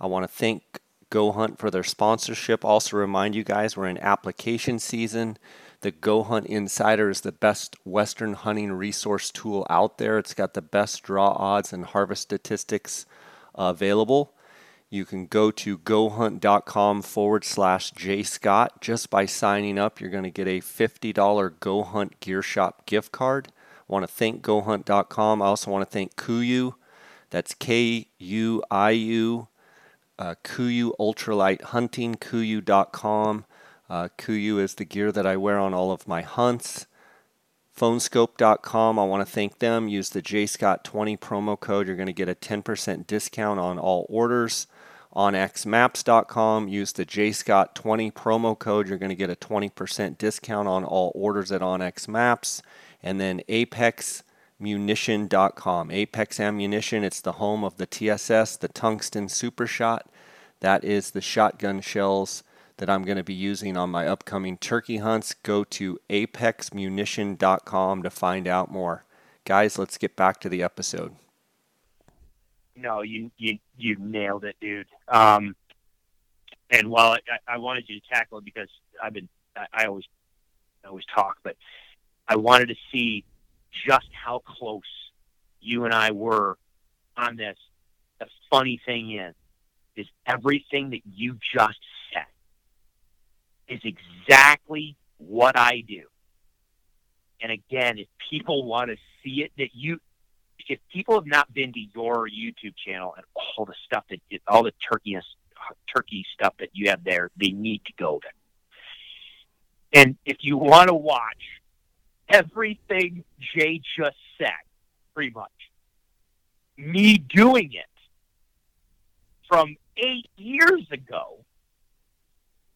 I want to thank Go Hunt for their sponsorship. Also, remind you guys we're in application season. The Go Hunt Insider is the best Western hunting resource tool out there. It's got the best draw odds and harvest statistics available. You can go to gohunt.com forward slash jscott. Just by signing up, you're going to get a $50 Go Hunt Gear Shop gift card. I want to thank gohunt.com. I also want to thank KUIU. That's K U I U. Uh, KUIU Ultralight Hunting, KUIU.com. Uh, KUIU is the gear that I wear on all of my hunts. Phoneskope.com, I want to thank them. Use the JScott20 promo code. You're going to get a 10% discount on all orders. OnXMaps.com, use the JScott20 promo code. You're going to get a 20% discount on all orders at OnX Maps. And then ApexAmmunition.com. Apex Ammunition, it's the home of the TSS, the Tungsten Super Shot. That is the shotgun shells that I'm going to be using on my upcoming turkey hunts. Go to apexammunition.com to find out more. Guys, let's get back to the episode. No, you you you nailed it, dude. Um, and while I, I wanted you to tackle it because I've been I, I always I always talk, but I wanted to see just how close you and I were on this. The funny thing is, is everything that you just said is exactly what I do. And again, if people want to see it, that you if people have not been to your YouTube channel and all the stuff that all the turkey turkey stuff that you have there, they need to go there. And if you want to watch everything Jay just said, pretty much, me doing it from eight years ago,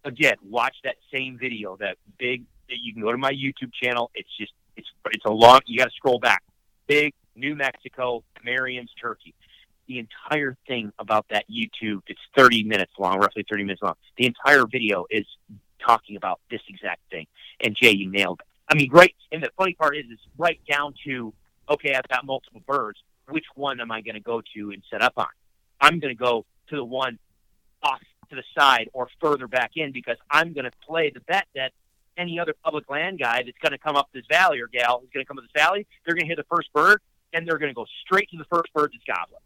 again, watch that same video, that big. That You can go to my YouTube channel. It's just it's it's a long. You got to scroll back. Big New Mexico, Merriam's Turkey. The entire thing about that YouTube, it's 30 minutes long, roughly 30 minutes long. The entire video is talking about this exact thing. And Jay, you nailed it. I mean, right. And the funny part is, it's right down to, okay, I've got multiple birds. Which one am I going to go to and set up on? I'm going to go to the one off to the side or further back in because I'm going to play the bet that any other public land guy that's going to come up this valley or gal who's going to come up this valley, they're going to hit the first bird and they're going to go straight to the first bird that's gobbling.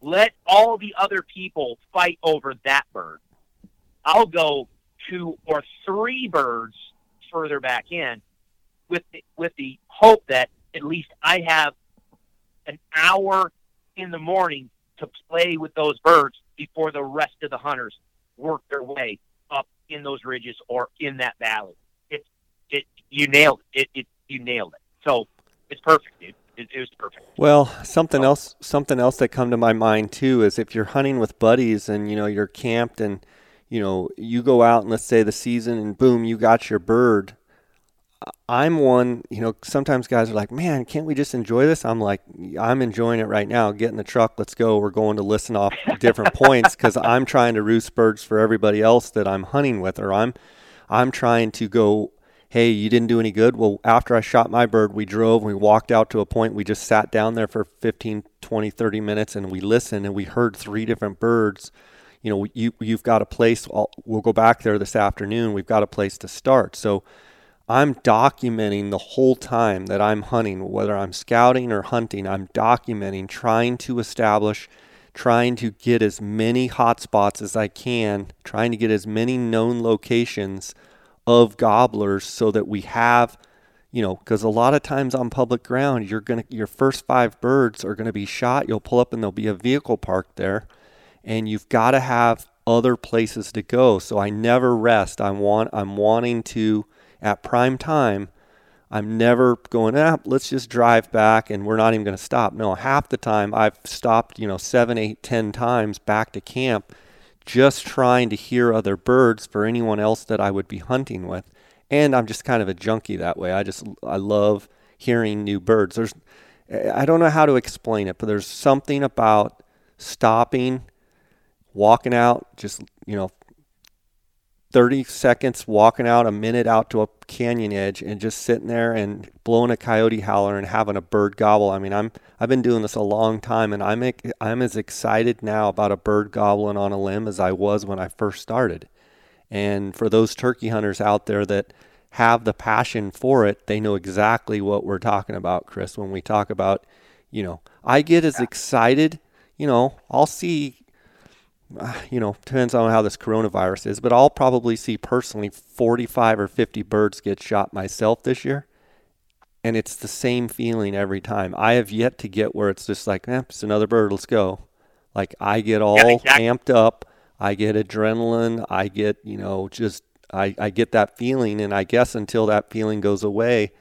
Let all the other people fight over that bird. I'll go two or three birds further back in with the, with the hope that at least I have an hour in the morning to play with those birds before the rest of the hunters work their way up in those ridges or in that valley. It it you nailed it. It, it you nailed it. So it's perfect, dude it, it was perfect. Well, something else, something else that come to my mind too is if you're hunting with buddies and you know you're camped and you know you go out and let's say the season and boom, you got your bird. I'm one, you know, sometimes guys are like, man, can't we just enjoy this? I'm like, I'm enjoying it right now. Get in the truck, let's go. We're going to listen off different [LAUGHS] points because I'm trying to roost birds for everybody else that I'm hunting with, or I'm, I'm trying to go hey, you didn't do any good. Well, after I shot my bird, we drove, we walked out to a point, we just sat down there for 15, 20, 30 minutes and we listened and we heard three different birds. You know, you, you've got a place, we'll go back there this afternoon, we've got a place to start. So I'm documenting the whole time that I'm hunting, whether I'm scouting or hunting, I'm documenting, trying to establish, trying to get as many hotspots as I can, trying to get as many known locations of gobblers so that we have you know because a lot of times on public ground you're to your first five birds are to be shot you'll pull up and there'll be a vehicle parked there and you've got to have other places to go so i never rest i want i'm wanting to at prime time i'm never going ah let's just drive back and we're not even going to stop no half the time i've stopped you know seven eight ten times back to camp just trying to hear other birds for anyone else that I would be hunting with. And I'm just kind of a junkie that way. I just I love hearing new birds. There's I don't know how to explain it, but there's something about stopping, walking out, just you know, 30 seconds walking out, a minute out to a canyon edge, and just sitting there and blowing a coyote howler and having a bird gobble. I mean, I'm I've been doing this a long time, and I'm I'm as excited now about a bird gobbling on a limb as I was when I first started. And for those turkey hunters out there that have the passion for it, they know exactly what we're talking about, Chris. When we talk about, you know, I get as excited. You know, I'll see you know, depends on how this coronavirus is, but I'll probably see personally 45 or 50 birds get shot myself this year. And it's the same feeling every time. I have yet to get where it's just like, eh, it's another bird, let's go. Like I get all yeah, exactly. amped up. I get adrenaline. I get, you know, just I, I get that feeling and I guess until that feeling goes away,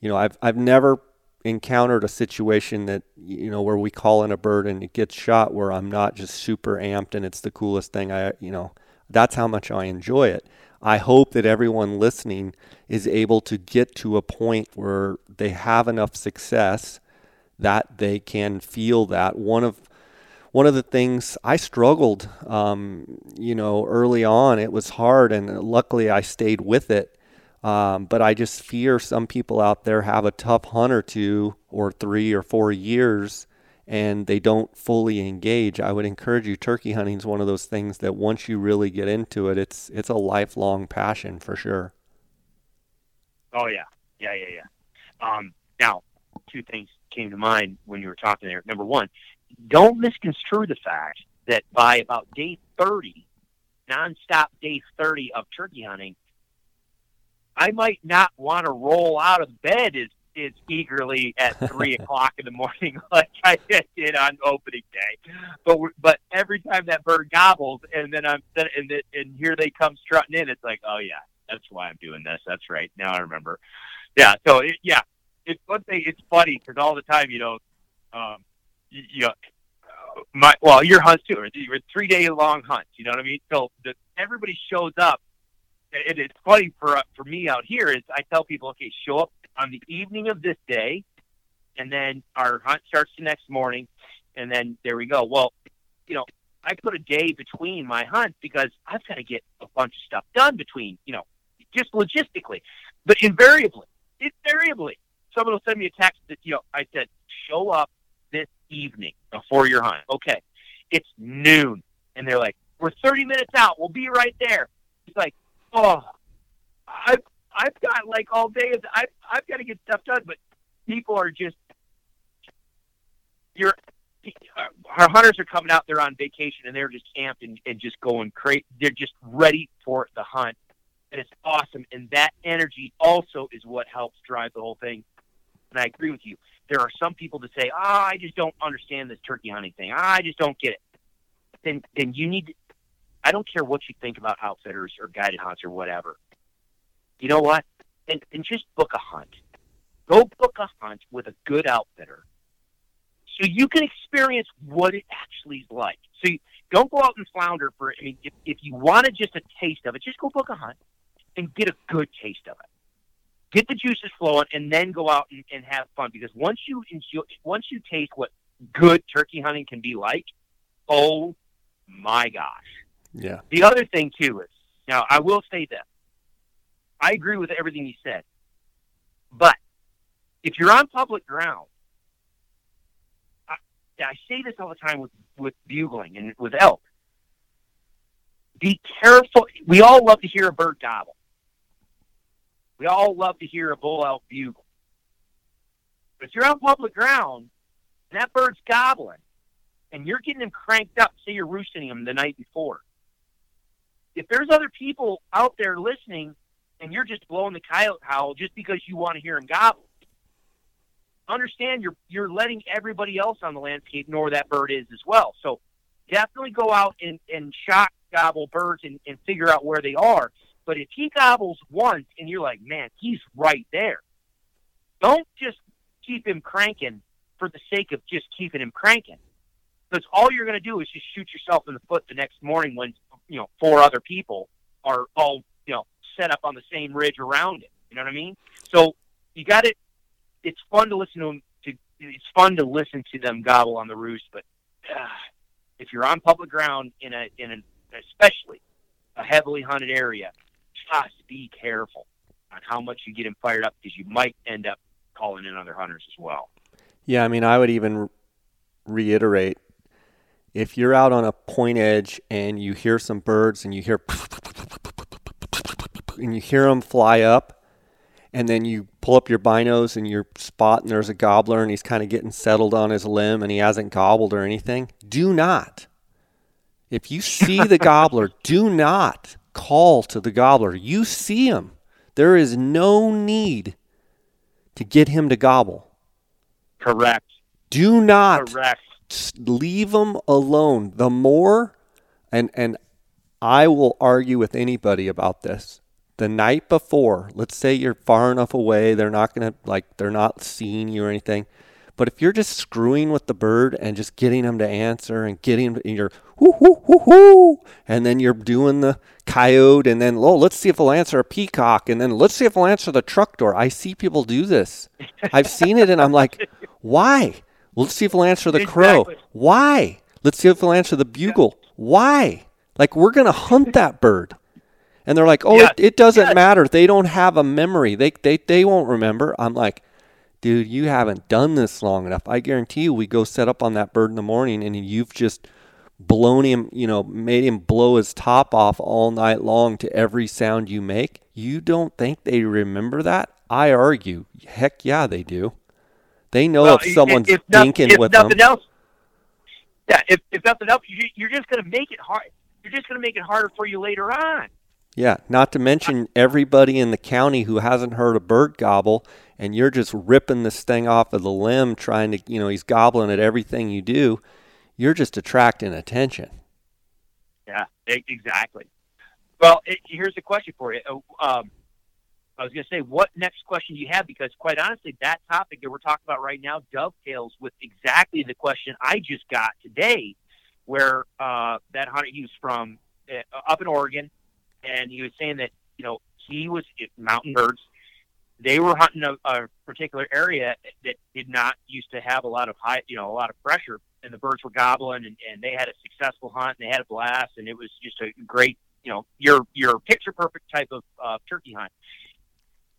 you know, I've I've never encountered a situation that you know where we call in a bird and it gets shot where I'm not just super amped and it's the coolest thing I you know that's how much I enjoy it. I hope that everyone listening is able to get to a point where they have enough success that they can feel that one of one of the things I struggled, um, you know, early on. It was hard, and luckily I stayed with it um, but I just fear some people out there have a tough hunt or two or three or four years and they don't fully engage. I would encourage you. Turkey hunting is one of those things that once you really get into it, it's it's a lifelong passion for sure. Oh yeah, yeah, yeah, yeah. Um, now, two things came to mind when you were talking there. Number one, don't misconstrue the fact that by about day thirty, nonstop day thirty of turkey hunting, I might not want to roll out of bed as as eagerly at [LAUGHS] three o'clock in the morning [LAUGHS] like I did on opening day. But but every time that bird gobbles, and then I'm and and here they come strutting in, it's like, oh yeah, that's why I'm doing this. That's right. Now I remember. Yeah. So it, yeah, it's one thing. It's funny because all the time, you know, um, you, you know, my well, your hunts too. Your three day long hunts. You know what I mean? So the, everybody shows up it, it's funny for uh, for me out here is I tell people, okay, show up on the evening of this day, and then our hunt starts the next morning, and then there we go. Well, you know, I put a day between my hunts because I've got to get a bunch of stuff done between, you know, just logistically, but invariably, invariably, someone will send me a text that you know I said show up this evening before your hunt. Okay, it's noon, and they're like, we're 30 minutes out. We'll be right there. It's like, oh, I've I've got like all day. I've I've got to get stuff done, but people are just you're our hunters are coming out there on vacation and they're just amped and, and just going crazy. They're just ready for the hunt, and it's awesome. And that energy also is what helps drive the whole thing. And I agree with you. There are some people that say, "Ah, oh, I just don't understand this turkey hunting thing. I just don't get it." Then, then you need I don't care what you think about outfitters or guided hunts or whatever. You know what? And, and just book a hunt. Go book a hunt with a good outfitter so you can experience what it actually is like. So you, don't go out and flounder for it. I mean, if, if you wanted just a taste of it, just go book a hunt and get a good taste of it. Get the juices flowing, and then go out and, and have fun. Because once you enjoy, once you taste what good turkey hunting can be like, oh my gosh, yeah. The other thing too is now I will say this. I agree with everything you said, but if you're on public ground, I, I say this all the time with with bugling and with elk. Be careful. We all love to hear a bird gobble. We all love to hear a bull elk bugle. But if you're on public ground and that bird's gobbling, and you're getting them cranked up, say you're roosting them the night before, if there's other people out there listening and you're just blowing the coyote howl just because you want to hear him gobble, understand you're you're letting everybody else on the landscape know where that bird is as well. So definitely go out and, and shock gobble birds and, and figure out where they are. But if he gobbles once and you're like, man, he's right there, don't just keep him cranking for the sake of just keeping him cranking. Because all you're going to do is just shoot yourself in the foot the next morning when you know four other people are all you know set up on the same ridge around it. You know what I mean? So you got it. It's fun to listen to them. To it's fun to listen to them gobble on the roost, but uh, if you're on public ground in a in an especially a heavily hunted area, just be careful on how much you get them fired up because you might end up calling in other hunters as well. Yeah, I mean, I would even reiterate if you're out on a point edge and you hear some birds and you hear and you hear them fly up and then you pull up your binos and you're spotting there's a gobbler and he's kind of getting settled on his limb and he hasn't gobbled or anything do not If you see the [LAUGHS] gobbler, do not call to the gobbler. You see him. There is no need to get him to gobble. Correct. Do not Correct. Leave them alone. The more, and and I will argue with anybody about this. The night before, let's say you're far enough away, they're not gonna like they're not seeing you or anything. But if you're just screwing with the bird and just getting them to answer and getting and you're whoo whoo whoo whoo, and then you're doing the coyote, and then oh let's see if he'll answer a peacock, and then let's see if he'll answer the truck door. I see people do this. I've seen it, and I'm like, why? Let's see if he'll answer the crow. Why? Let's see if he'll answer the bugle. Why? Like we're gonna hunt that bird. And they're like, oh, Yeah. it, it doesn't Yeah. matter. They don't have a memory. They, they they won't remember. I'm like, dude, you haven't done this long enough. I guarantee you, we go set up on that bird in the morning, and you've just blown him. You know, made him blow his top off all night long to every sound you make. You don't think they remember that? I argue, heck yeah, they do. They know Well, if someone's if, dinking if with them. nothing else, yeah. If, if nothing else, you, you're just going to make it hard. You're just going to make it harder for you later on. Yeah, not to mention everybody in the county who hasn't heard a bird gobble, and you're just ripping this thing off of the limb, trying to, you know, he's gobbling at everything you do. You're just attracting attention. Yeah, exactly. Well, it, here's a question for you. Uh, Um, I was going to say, what next question do you have? Because quite honestly, that topic that we're talking about right now dovetails with exactly the question I just got today, where uh, that hunter he was from uh, up in Oregon, and he was saying that you know he was mountain birds. They were hunting a, a particular area that did not used to have a lot of high, you know, a lot of pressure, and the birds were gobbling, and, and they had a successful hunt, and they had a blast, and it was just a great, you know, your your picture perfect type of uh, turkey hunt.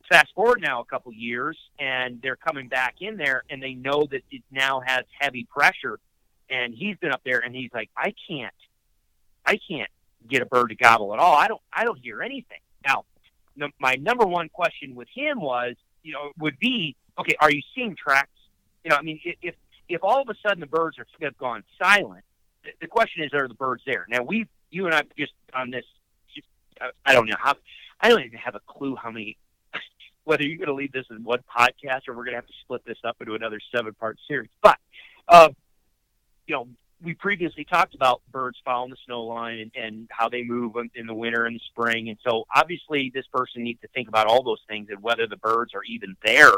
Fast forward now a couple years, and they're coming back in there, and they know that it now has heavy pressure, and he's been up there, and he's like, I can't, I can't get a bird to gobble at all. I don't, I don't hear anything. Now, n- my number one question with him was, you know, would be, okay, are you seeing tracks? You know, I mean, if if all of a sudden the birds are have gone silent, the, the question is, are the birds there? Now, we, you and I, just on this, just, I, I don't know how, I don't even have a clue how many. Whether you're going to leave this in one podcast or we're going to have to split this up into another seven-part series, but uh, you know, we previously talked about birds following the snow line and, and how they move in- the winter and the spring. And so obviously this person needs to think about all those things and whether the birds are even there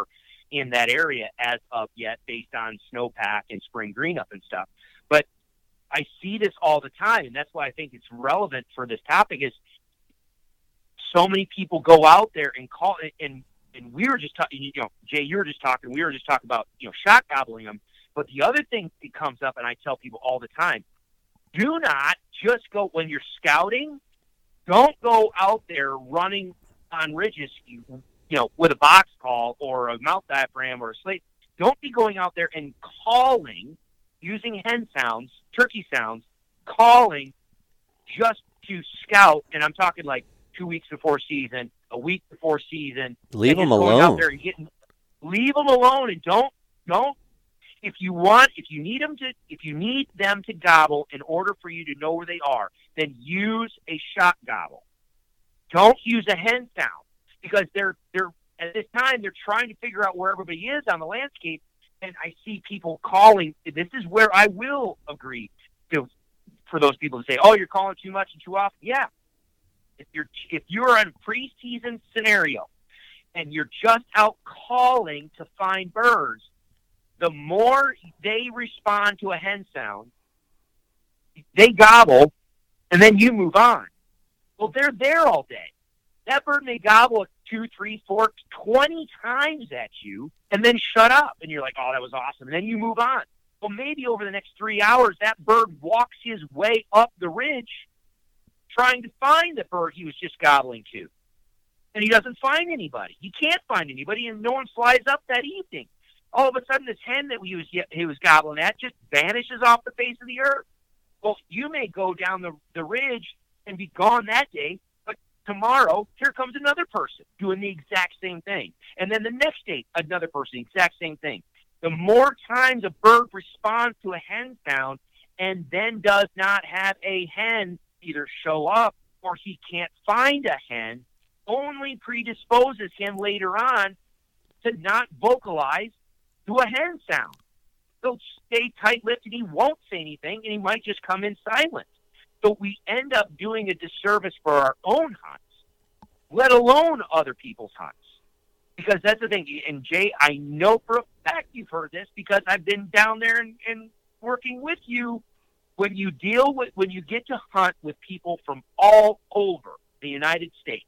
in that area as of yet based on snowpack and spring green up and stuff. But I see this all the time and that's why I think it's relevant for this topic is so many people go out there and call and and we were just talking you know Jay you were just talking we were just talking about you know shot gobbling them but the other thing that comes up, and I tell people all the time, do not just go when you're scouting. Don't go out there running on ridges, you, you know, with a box call or a mouth diaphragm or a slate. Don't be going out there and calling using hen sounds, turkey sounds, calling just to scout. And I'm talking like two weeks before season, a week before season. Leave them going out alone. there and getting, leave them alone and don't don't if you want if you need them to if you need them to gobble in order for you to know where they are then use a shot gobble don't use a hen sound because they're they're at this time they're trying to figure out where everybody is on the landscape and i see people calling this is where i will agree to for those people to say oh you're calling too much and too often yeah if you're if you're in a preseason scenario and you're just out calling to find birds the more they respond to a hen sound, they gobble, and then you move on. Well, they're there all day. That bird may gobble two, three, four, twenty times at you, and then shut up, and you're like, "Oh, that was awesome," and then you move on. Well, maybe over the next three hours, that bird walks his way up the ridge, trying to find the bird he was just gobbling to, and he doesn't find anybody. He can't find anybody, and no one flies up that evening all of a sudden this hen that he was he was gobbling at just vanishes off the face of the earth. Well, you may go down the the ridge and be gone that day, but tomorrow here comes another person doing the exact same thing, and then the next day another person, exact same thing. The more times a bird responds to a hen sound, and then does not have a hen either show up or he can't find a hen, only predisposes him later on to not vocalize to a hen sound. He'll stay tight lipped and he won't say anything and he might just come in silent. So we end up doing a disservice for our own hunts, let alone other people's hunts. Because that's the thing. And Jay, I know for a fact you've heard this because I've been down there and, and working with you. When you deal with, when you get to hunt with people from all over the United States,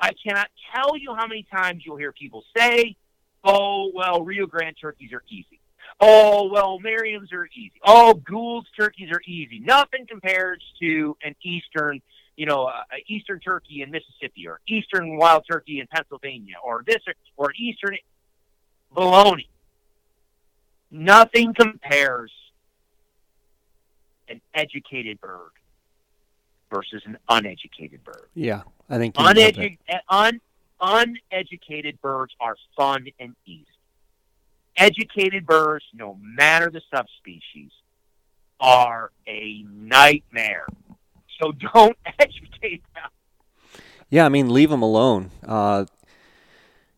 I cannot tell you how many times you'll hear people say, oh, well, Rio Grande turkeys are easy. Oh, well, Merriam's are easy. Oh, Gould's turkeys are easy. Nothing compares to an Eastern, you know, uh, Eastern turkey in Mississippi or Eastern wild turkey in Pennsylvania or this or, or Eastern baloney. Nothing compares an educated bird versus an uneducated bird. Yeah, I think Unedu- un- uneducated birds are fun and easy. Educated birds, no matter the subspecies, are a nightmare. So [LAUGHS] don't educate them. Yeah, I mean, leave them alone. Uh,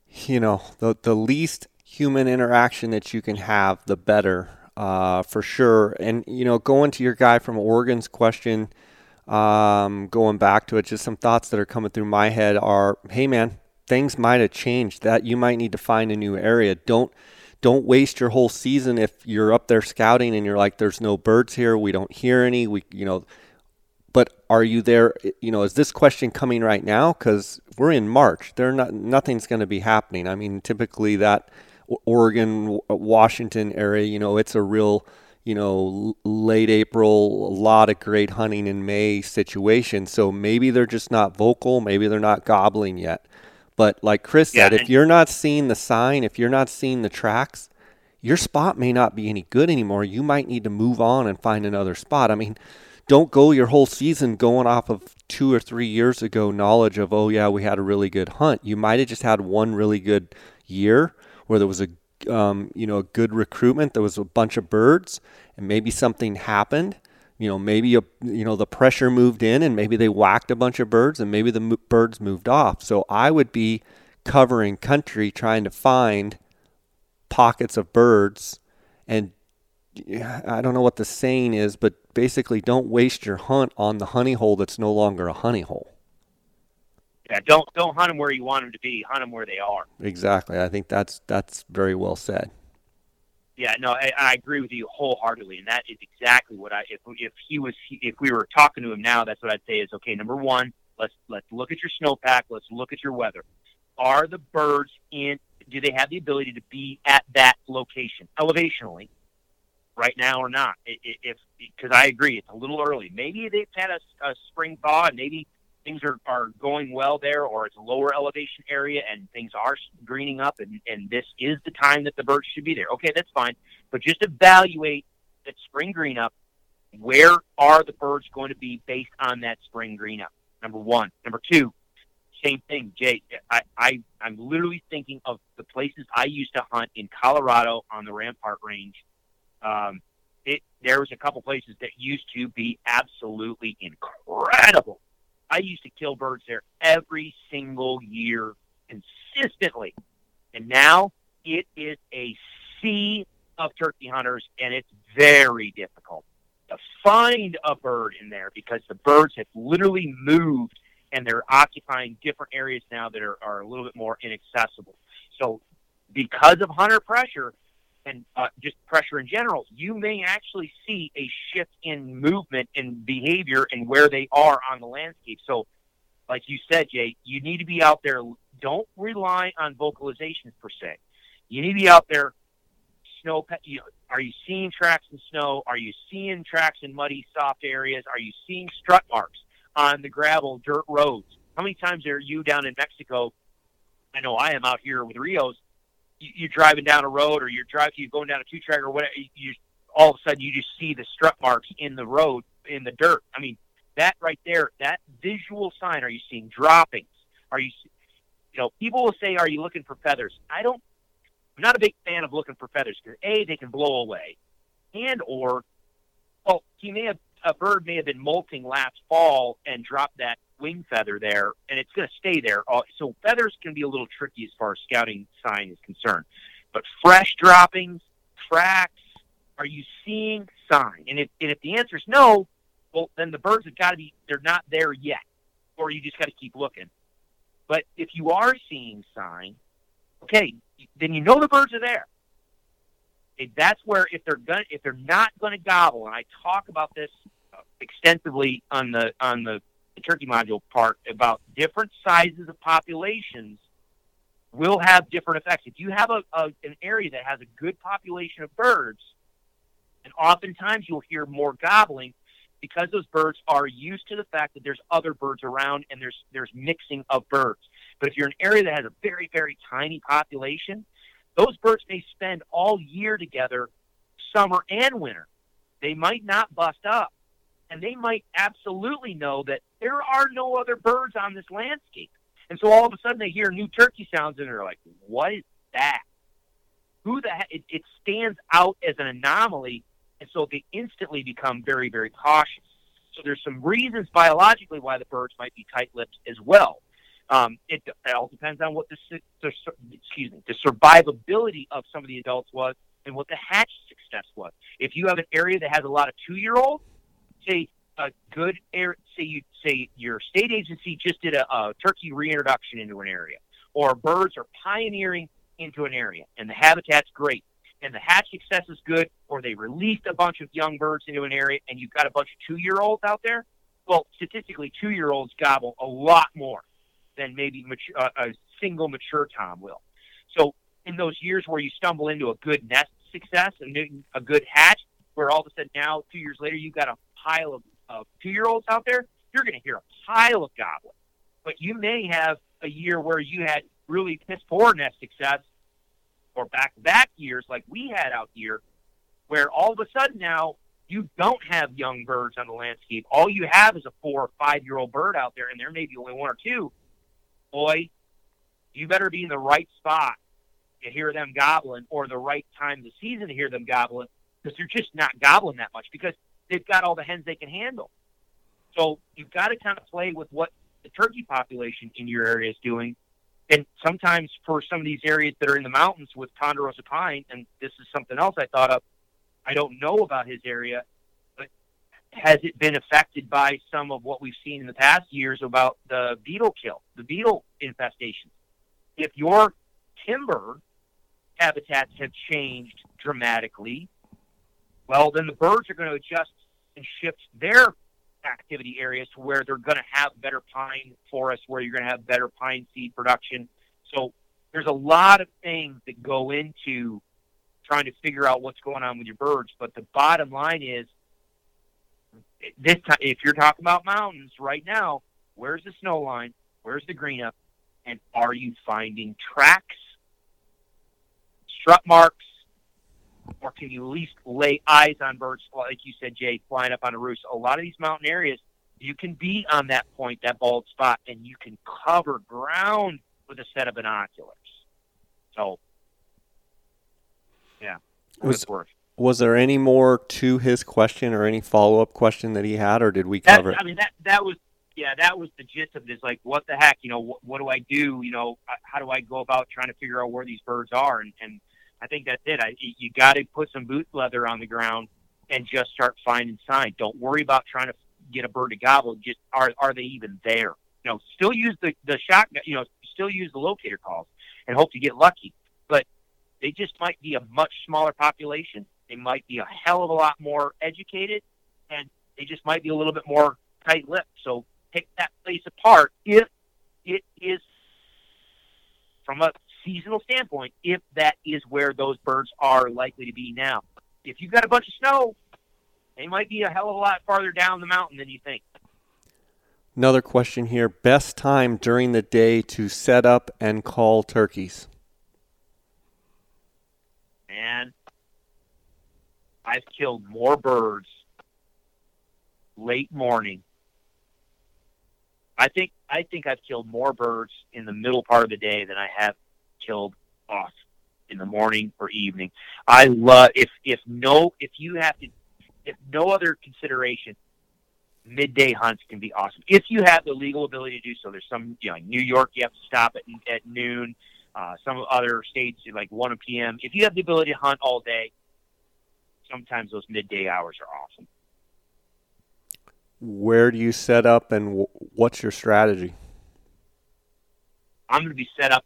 you know, the the least human interaction that you can have, the better, uh, for sure. And you know, going to your guy from Oregon's question, um, going back to it, just some thoughts that are coming through my head are, hey man, things might have changed. That you might need to find a new area. Don't don't waste your whole season if you're up there scouting and you're like, there's no birds here, we don't hear any, we you know. But are you there? You know, is this question coming right now? Because we're in March. There not nothing's going to be happening. I mean, typically that Oregon, uh, Washington area, you know, it's a real you know, late April, a lot of great hunting in May situation. So maybe they're just not vocal, maybe they're not gobbling yet. But like Chris yeah, said, if you're not seeing the sign, if you're not seeing the tracks, your spot may not be any good anymore. You might need to move on and find another spot. I mean, don't go your whole season going off of two or three years ago knowledge of, oh, yeah, we had a really good hunt. You might have just had one really good year where there was a um, you know, a good recruitment. There was a bunch of birds, and maybe something happened. You know, maybe a, you know the pressure moved in, and maybe they whacked a bunch of birds, and maybe the birds moved off. So I would be covering country trying to find pockets of birds, and I don't know what the saying is, but basically, don't waste your hunt on the honey hole that's no longer a honey hole. Yeah, don't don't hunt them where you want them to be. Hunt them where they are. Exactly. I think that's that's very well said. Yeah, no, I, I agree with you wholeheartedly, and that is exactly what I. If if he was, if we were talking to him now, that's what I'd say is okay. Number one, let's let's look at your snowpack. Let's look at your weather. Are the birds in? Do they have the ability to be at that location elevationally right now or not? If because I agree, it's a little early. Maybe they've had a, a spring thaw, and maybe things are, are going well there or it's a lower elevation area and things are greening up and, and this is the time that the birds should be there. Okay, that's fine. But just evaluate that spring green up. Where are the birds going to be based on that spring green up? Number one. Number two, same thing, Jay. I, I, I'm literally thinking of the places I used to hunt in Colorado on the Rampart Range. Um, it, there was a couple places that used to be absolutely incredible I used to kill birds there every single year consistently. And now it is a sea of turkey hunters, and it's very difficult to find a bird in there because the birds have literally moved and they're occupying different areas now that are, are a little bit more inaccessible. So, because of hunter pressure, and uh, just pressure in general, you may actually see a shift in movement and behavior and where they are on the landscape. So, like you said, Jay, you need to be out there. Don't rely on vocalizations per se. You need to be out there. Snow. You know, are you seeing tracks in snow? Are you seeing tracks in muddy, soft areas? Are you seeing strut marks on the gravel, dirt roads? How many times are you down in Mexico? I know I am out here with Rios you, are driving down a road or you're driving, you're going down a two track or whatever, you all of a sudden you just see the strut marks in the road in the dirt. I mean, that right there, that visual sign. Are you seeing droppings? Are you, you know, people will say, "Are you looking for feathers?" I don't. I'm not a big fan of looking for feathers because a they can blow away, and or Well, he may have a bird may have been molting last fall and dropped that wing feather there, and it's going to stay there. So feathers can be a little tricky as far as scouting sign is concerned. But fresh droppings, tracks, are you seeing sign? And if, and if the answer is no, well, then the birds have got to be, they're not there yet, or you just got to keep looking. But if you are seeing sign, okay, then you know the birds are there. Okay, that's where if they're going if they're not going to gobble, and I talk about this uh, extensively on the on the, the turkey module part about different sizes of populations will have different effects. If you have a, a an area that has a good population of birds, and oftentimes you'll hear more gobbling because those birds are used to the fact that there's other birds around and there's there's mixing of birds. But if you're an area that has a very very tiny population, those birds may spend all year together, summer and winter. They might not bust up, and they might absolutely know that there are no other birds on this landscape. And so all of a sudden they hear new turkey sounds and they're like, "What is that?" Who the heck? It, it stands out as an anomaly and so they instantly become very, very cautious. So there's some reasons biologically why the birds might be tight-lipped as well. Um, it, it, all depends on what the, the excuse me the survivability of some of the adults was and what the hatch success was. If you have an area that has a lot of two-year-olds, say a good area, say you say your state agency just did a, a turkey reintroduction into an area, or birds are pioneering into an area, and the habitat's great and the hatch success is good, or they released a bunch of young birds into an area and you've got a bunch of two year olds out there, well, statistically, two year olds gobble a lot more than maybe mature, uh, a single mature tom will. So, in those years where you stumble into a good nest success and a good hatch, where all of a sudden now, two years later, you've got a pile of, of two year olds out there, you're going to hear a pile of gobbling. But you may have a year where you had really piss poor nest success or back back years like we had out here, where all of a sudden now you don't have young birds on the landscape. All you have is a four or five year old bird out there, and there may be only one or two. Boy, you better be in the right spot to hear them gobbling, or the right time of the season to hear them gobbling, because they're just not gobbling that much because they've got all the hens they can handle. So you've got to kind of play with what the turkey population in your area is doing and sometimes for some of these areas that are in the mountains with ponderosa pine, and this is something else I thought of. I don't know about his area, but has it been affected by some of what we've seen in the past years about the beetle kill, the beetle infestation? If your timber habitats have changed dramatically, well, then the birds are going to adjust and shift their activity areas to where they're going to have better pine forests, where you're going to have better pine seed production. So there's a lot of things that go into trying to figure out what's going on with your birds. But the bottom line is, this time, if you're talking about mountains right now, where's the snow line? Where's the green up? And are you finding tracks, strut marks, or can you at least lay eyes on birds, like you said, Jay, flying up on a roost? A lot of these mountain areas, you can be on that point, that bald spot, and you can cover ground with a set of binoculars. So, yeah, was was there any more to his question or any follow up question that he had, or did we cover? That, I mean, that that was yeah, that was the gist of this. Like, what the heck? You know, what, what do I do? You know, how do I go about trying to figure out where these birds are? And, and I think that's it. I, you got to put some boot leather on the ground and just start finding signs. Don't worry about trying to get a bird to gobble. Just are are they even there? You know, still use the the shotgun. You know, still use the locator calls and hope to get lucky. But they just might be a much smaller population. They might be a hell of a lot more educated, and they just might be a little bit more tight-lipped. So pick that place apart if it is from a seasonal standpoint if that is where those birds are likely to be now. If you've got a bunch of snow, they might be a hell of a lot farther down the mountain than you think. Another question here best time during the day to set up and call turkeys? And I've killed more birds late morning. I think I think I've killed more birds in the middle part of the day than I have killed off in the morning or evening. I love if if no if you have to if no other consideration, midday hunts can be awesome if you have the legal ability to do so. There's some, you know, New York, you have to stop at at noon. Uh, some other states like 1 p.m. If you have the ability to hunt all day, sometimes those midday hours are awesome. Where do you set up, and w- what's your strategy? I'm going to be set up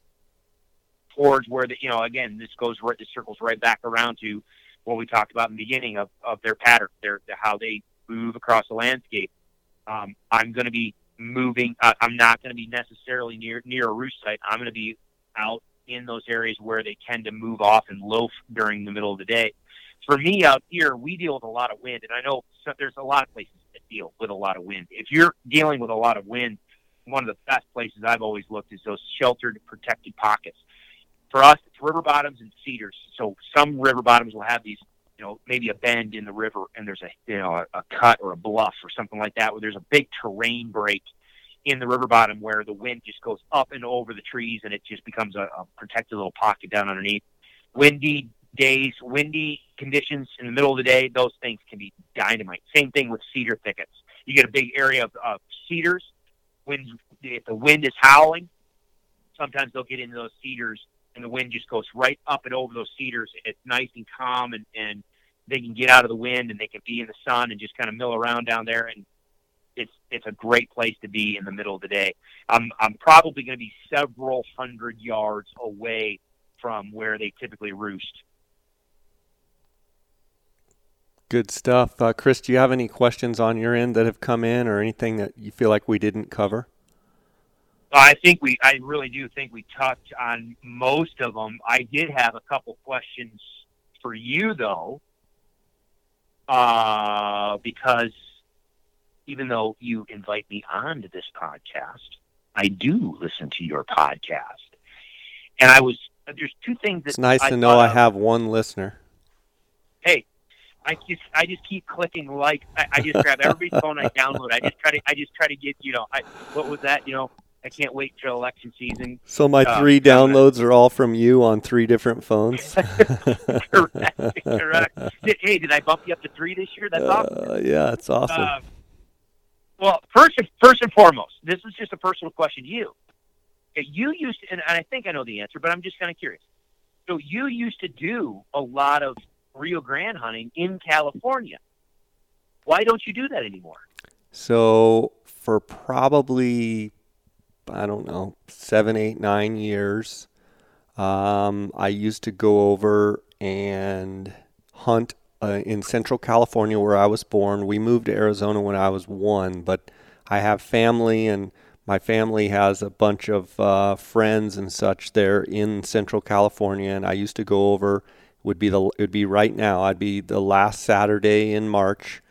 towards where the you know again this goes right the circles right back around to what we talked about in the beginning of, of their pattern, their how they move across the landscape. Um, I'm going to be moving. Uh, I'm not going to be necessarily near near a roost site. I'm going to be out in those areas where they tend to move off and loaf during the middle of the day. For me out here, we deal with a lot of wind, and I know there's a lot of places that deal with a lot of wind. If you're dealing with a lot of wind, one of the best places I've always looked is those sheltered, protected pockets. For us, it's river bottoms and cedars. So some river bottoms will have these, you know, maybe a bend in the river, and there's a you know a, a cut or a bluff or something like that, where there's a big terrain break in the river bottom where the wind just goes up and over the trees and it just becomes a, a protected little pocket down underneath. Windy days, windy conditions in the middle of the day, those things can be dynamite. Same thing with cedar thickets. You get a big area of, of cedars. When if the wind is howling, sometimes they'll get into those cedars and the wind just goes right up and over those cedars. It's nice and calm and, and they can get out of the wind and they can be in the sun and just kind of mill around down there and it's it's a great place to be in the middle of the day. I'm I'm probably going to be several hundred yards away from where they typically roost. Good stuff, uh, Chris. Do you have any questions on your end that have come in, or anything that you feel like we didn't cover? I think we, I really do think we touched on most of them. I did have a couple questions for you though, uh, because even though you invite me on to this podcast, I do listen to your podcast. And I was there's two things that It's nice I to know I of. have one listener. Hey, I just I just keep clicking like I, I just grab everybody's [LAUGHS] phone I download. I just try to I just try to get you know I what was that you know I can't wait till election season. So my Uh, three downloads are all from you on three different phones. [LAUGHS] correct, correct. Hey, did I bump you up to three this year? That's awesome. Uh, yeah, it's awesome. Uh, well, first, first and foremost, this is just a personal question to you. You used to, and I think I know the answer, but I'm just kind of curious. So you used to do a lot of Rio Grande hunting in California. Why don't you do that anymore? So for probably I don't know seven, eight, nine years, um, I used to go over and hunt uh, in Central California where I was born. We moved to Arizona when I was one, but I have family and my family has a bunch of uh, friends and such there in Central California, and I used to go over. Would be the it would be right now. I'd be the last Saturday in March.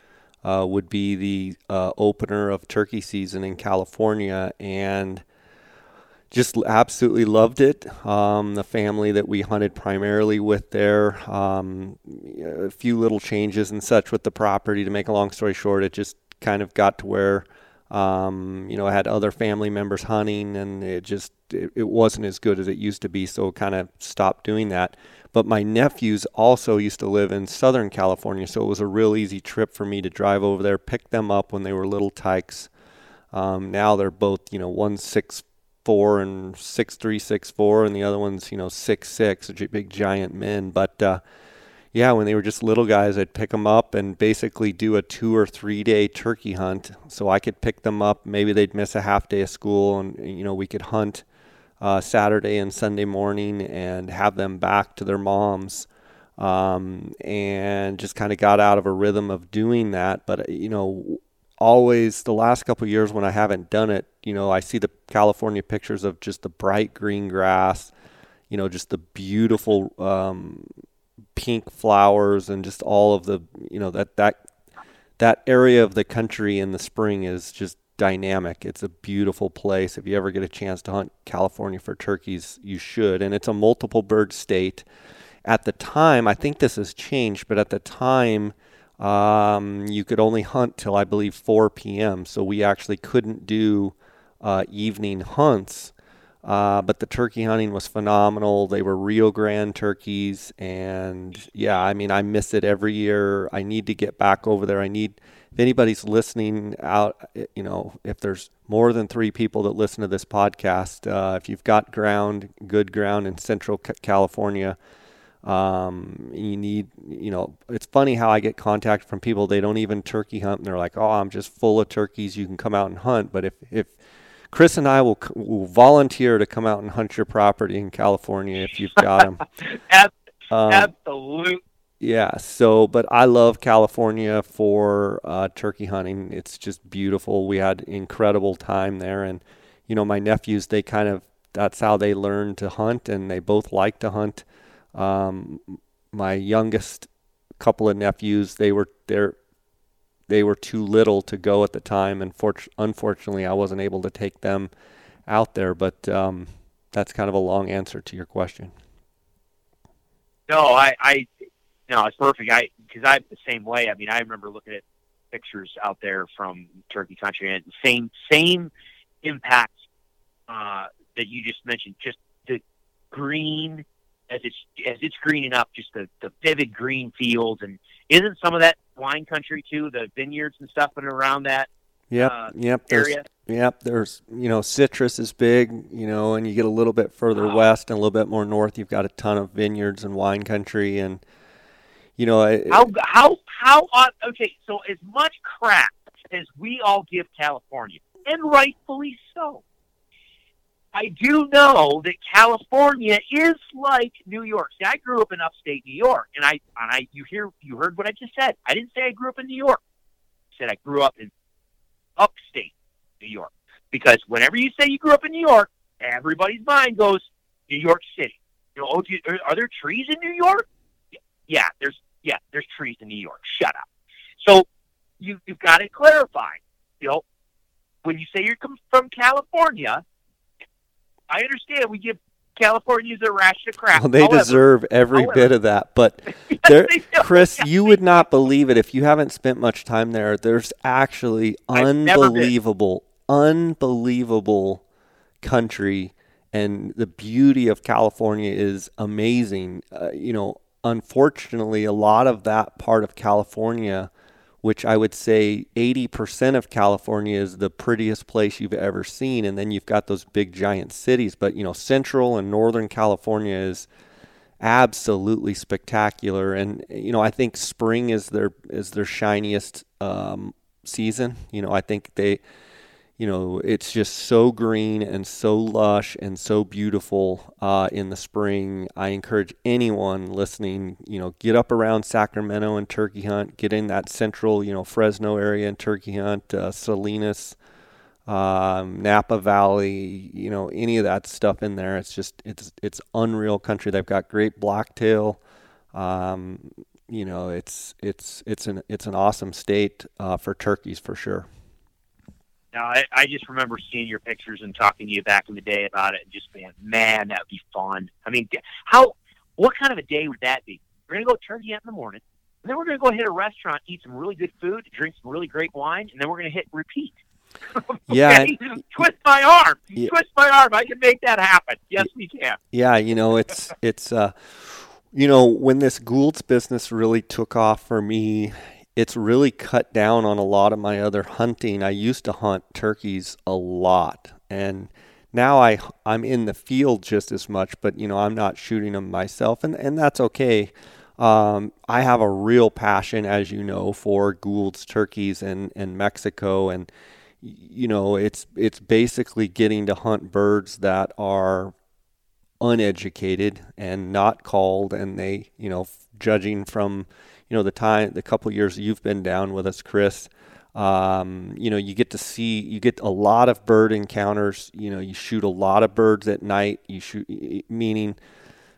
Uh, would be the uh, opener of turkey season in California, and just absolutely loved it. Um, the family that we hunted primarily with there, um, a few little changes and such with the property. To make a long story short, it just kind of got to where um, you know I had other family members hunting, and it just it, it wasn't as good as it used to be. So kind of stopped doing that. But my nephews also used to live in Southern California, so it was a real easy trip for me to drive over there, pick them up when they were little tykes. Um, now they're both, you know, one six four and six three six four, and the other one's, you know, six six, big giant men. But uh, yeah, when they were just little guys, I'd pick them up and basically do a two or three day turkey hunt. So I could pick them up. Maybe they'd miss a half day of school, and you know, we could hunt uh, Saturday and Sunday morning and have them back to their moms. Um, and just kind of got out of a rhythm of doing that. But you know, always the last couple years when I haven't done it, you know, I see the California pictures of just the bright green grass, you know, just the beautiful um, pink flowers and just all of the, you know, that that that area of the country in the spring is just dynamic. It's a beautiful place. If you ever get a chance to hunt California for turkeys, you should. And it's a multiple bird state. At the time, I think this has changed, but at the time, um, you could only hunt till I believe 4 p.m. So we actually couldn't do uh, evening hunts Uh, but the turkey hunting was phenomenal. They were Rio Grande turkeys, and yeah, I mean, I miss it every year. I need to get back over there. I need, if anybody's listening out, you know, if there's more than three people that listen to this podcast, uh, if you've got ground, good ground in Central California, um, you need, you know, it's funny how I get contact from people they don't even turkey hunt, and they're like, "Oh, I'm just full of turkeys. You can come out and hunt." But if if Chris and I will, will volunteer to come out and hunt your property in California if you've got them. [LAUGHS] um, Absolutely. Yeah. So, but I love California for uh, turkey hunting. It's just beautiful. We had incredible time there, and you know, my nephews they kind of that's how they learned to hunt, and they both like to hunt. Um, my youngest couple of nephews they were they're they were too little to go at the time, and for, unfortunately, I wasn't able to take them out there. But um, that's kind of a long answer to your question. No, I, I, no, it's perfect. I because I'm the same way. I mean, I remember looking at pictures out there from Turkey Country, and same same impact uh, that you just mentioned. Just the green as it's as it's greening up, just the the vivid green fields, and isn't some of that wine country too? The vineyards and stuff and around that. Yep. Uh, yep. Area. There's, yep. There's you know citrus is big, you know, and you get a little bit further wow. west and a little bit more north, you've got a ton of vineyards and wine country, and you know how how how okay. So as much crap as we all give California, and rightfully so. I do know that California is like New York. See, I grew up in upstate New York, and I and I you hear you heard what I just said. I didn't say I grew up in New York. I said I grew up in upstate New York because whenever you say you grew up in New York, everybody's mind goes New York City. You know, oh, you, are there trees in New York? Yeah, there's yeah, there's trees in New York. Shut up. So you you've got to clarify. You know, when you say you're from California, I understand we give Californians a rash of crap. Well, they however, deserve every however, bit of that. But [LAUGHS] there, Chris, you would not believe it if you haven't spent much time there. There's actually unbelievable, unbelievable country, and the beauty of California is amazing. Uh, you know, unfortunately, a lot of that part of California which I would say 80% of California is the prettiest place you've ever seen. And then you've got those big giant cities. But, you know, central and northern California is absolutely spectacular. And, you know, I think spring is their, is their shiniest um, season. You know, I think they, you know, it's just so green and so lush and so beautiful uh, in the spring. I encourage anyone listening, you know, get up around Sacramento and turkey hunt, get in that central, you know, Fresno area and turkey hunt, uh, Salinas, um, Napa Valley, you know, any of that stuff in there. It's just, it's, it's unreal country. They've got great blacktail. Um, you know, it's, it's, it's an, it's an awesome state uh, for turkeys for sure. Now, I, I just remember seeing your pictures and talking to you back in the day about it, and just being, man, that would be fun. I mean, how, what kind of a day would that be? We're gonna go turkey out in the morning, and then we're gonna go hit a restaurant, eat some really good food, drink some really great wine, and then we're gonna hit repeat. [LAUGHS] okay? Yeah. [LAUGHS] Twist my arm. Yeah. Twist my arm. I can make that happen. Yes, we can. Yeah, you know, it's it's uh you know, when this Gould's business really took off for me, it's really cut down on a lot of my other hunting. I used to hunt turkeys a lot, and now I I'm in the field just as much, but you know I'm not shooting them myself, and and that's okay. Um, I have a real passion, as you know, for Gould's turkeys and and Mexico, and you know it's it's basically getting to hunt birds that are uneducated and not called, and they you know judging from you know the time the couple years you've been down with us, Chris. Um, you know, you get to see, you get a lot of bird encounters. You know, you shoot a lot of birds at night. You shoot, meaning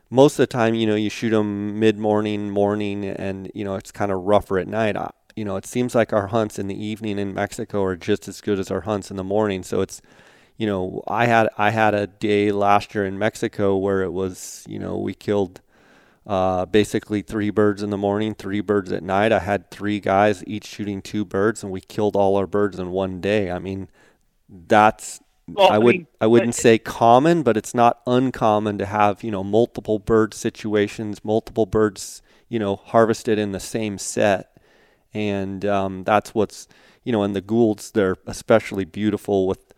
most of the time, you know, you shoot them mid morning, morning, and you know it's kind of rougher at night. You know, it seems like our hunts in the evening in Mexico are just as good as our hunts in the morning. So it's, you know, I had I had a day last year in Mexico where it was, you know, we killed uh, basically three birds in the morning, three birds at night. I had three guys each shooting two birds, and we killed all our birds in one day. I mean, that's Well, I I would mean, I wouldn't say common, but it's not uncommon to have you know multiple bird situations, multiple birds you know harvested in the same set, and um, that's what's you know. And the Goulds, they're especially beautiful with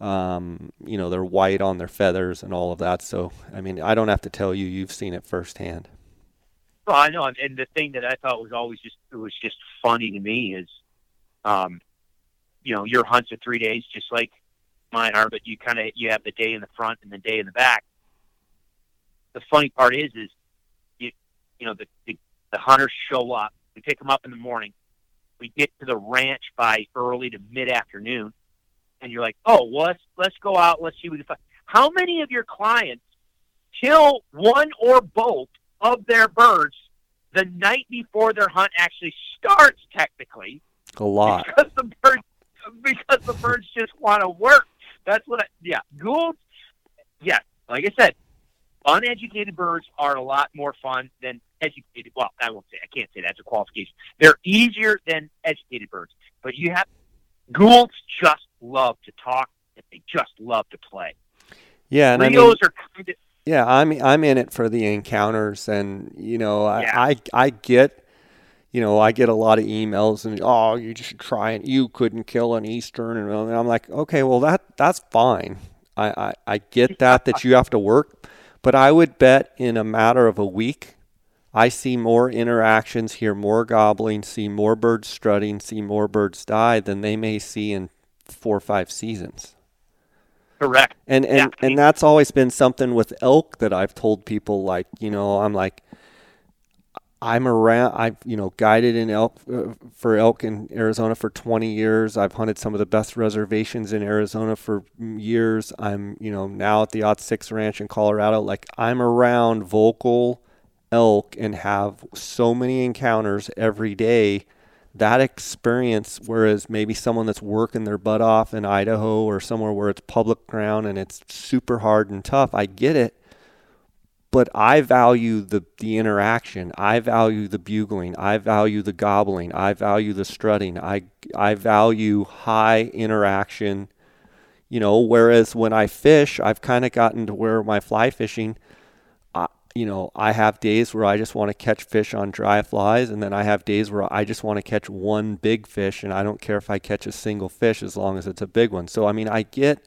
um, you know they're white on their feathers and all of that. So I mean, I don't have to tell you, you've seen it firsthand. Well, I know, and- the thing that I thought was always just it was just funny to me is, um, you know, your hunts are three days, just like mine are, but you kind of you have the day in the front and the day in the back. The funny part is, is you you know the the, the hunters show up. We pick them up in the morning. We get to the ranch by early to mid afternoon, and you're like, oh, well, let's let's go out. Let's see what we can find. How many of your clients kill one or both of their birds the night before their hunt actually starts technically. A lot. because the birds because the birds just want to work. That's what I, yeah goulds yeah like i said uneducated birds are a lot more fun than educated well i won't say i can't say that's a qualification. They're easier than educated birds but you have goulds just love to talk and they just love to play. Yeah, and I mean, are kind of Yeah, I'm I'm in it for the encounters, and you know, I, Yeah. I I get, you know, I get a lot of emails and oh, you just try it. You couldn't kill an eastern, and I'm like, okay, well that that's fine. I I, I get [LAUGHS] that that you have to work, but I would bet in a matter of a week, I see more interactions, hear more gobbling, see more birds strutting, see more birds die than they may see in four or five seasons. Correct And and, Yeah, and that's always been something with elk that I've told people like, you know, I'm like I'm around I've, you know, guided in elk uh, for elk in Arizona for 20 years. I've hunted some of the best reservations in Arizona for years. I'm, you know, now at the Odd 6 Ranch in Colorado. Like I'm around vocal elk and have so many encounters every day that experience whereas maybe someone that's working their butt off in Idaho or somewhere where it's public ground and it's super hard and tough I get it. But I value the the interaction. I value the bugling. I value the gobbling. I value the strutting. I I value high interaction. You know whereas when I fish I've kind of gotten to where my fly fishing you know, I have days where I just want to catch fish on dry flies, and then I have days where I just want to catch one big fish, and I don't care if I catch a single fish as long as it's a big one. So, I mean, I get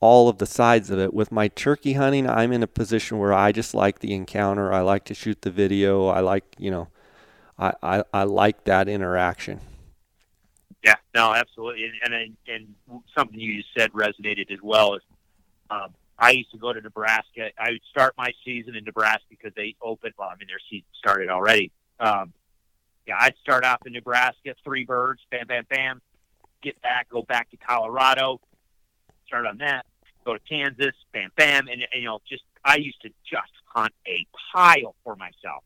all of the sides of it. With my turkey hunting, I'm in a position where I just like the encounter. I like to shoot the video. I like, you know, I, I, I like that interaction. Yeah, no, absolutely, and and and something you just said resonated as well. Um, I used to go to Nebraska. I would start my season in Nebraska because they opened. Well, I mean their season started already. Um, yeah, I'd start off in Nebraska, three birds, bam, bam, bam. Get back, go back to Colorado, start on that. Go to Kansas, bam, bam, and, and you know, just I used to just hunt a pile for myself.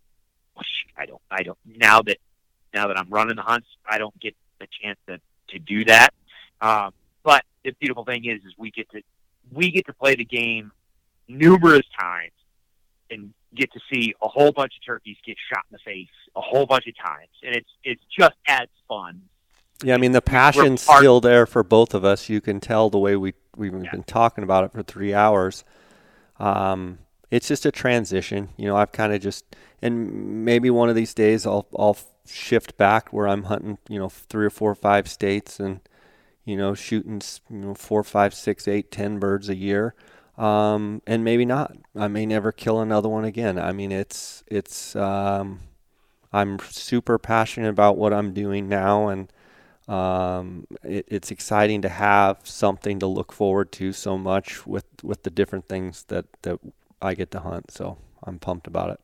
I don't, I don't. Now that now that I'm running the hunts, I don't get the chance to to do that. Um, but the beautiful thing is, is we get to we get to play the game numerous times and get to see a whole bunch of turkeys get shot in the face a whole bunch of times, and it's it's just as fun. Yeah, I mean the passion's still there for both of us. You can tell the way we we've Yeah. been talking about it for three hours. Um, it's just a transition, you know. I've kind of just, and maybe one of these days I'll I'll shift back where I'm hunting, you know, three or four or five states and, you know, shooting, you know, four, five, six, eight, ten birds a year. Um, and maybe not. I may never kill another one again. I mean, it's it's. Um, I'm super passionate about what I'm doing now, and um, it, it's exciting to have something to look forward to so much with with the different things that that I get to hunt. So I'm pumped about it.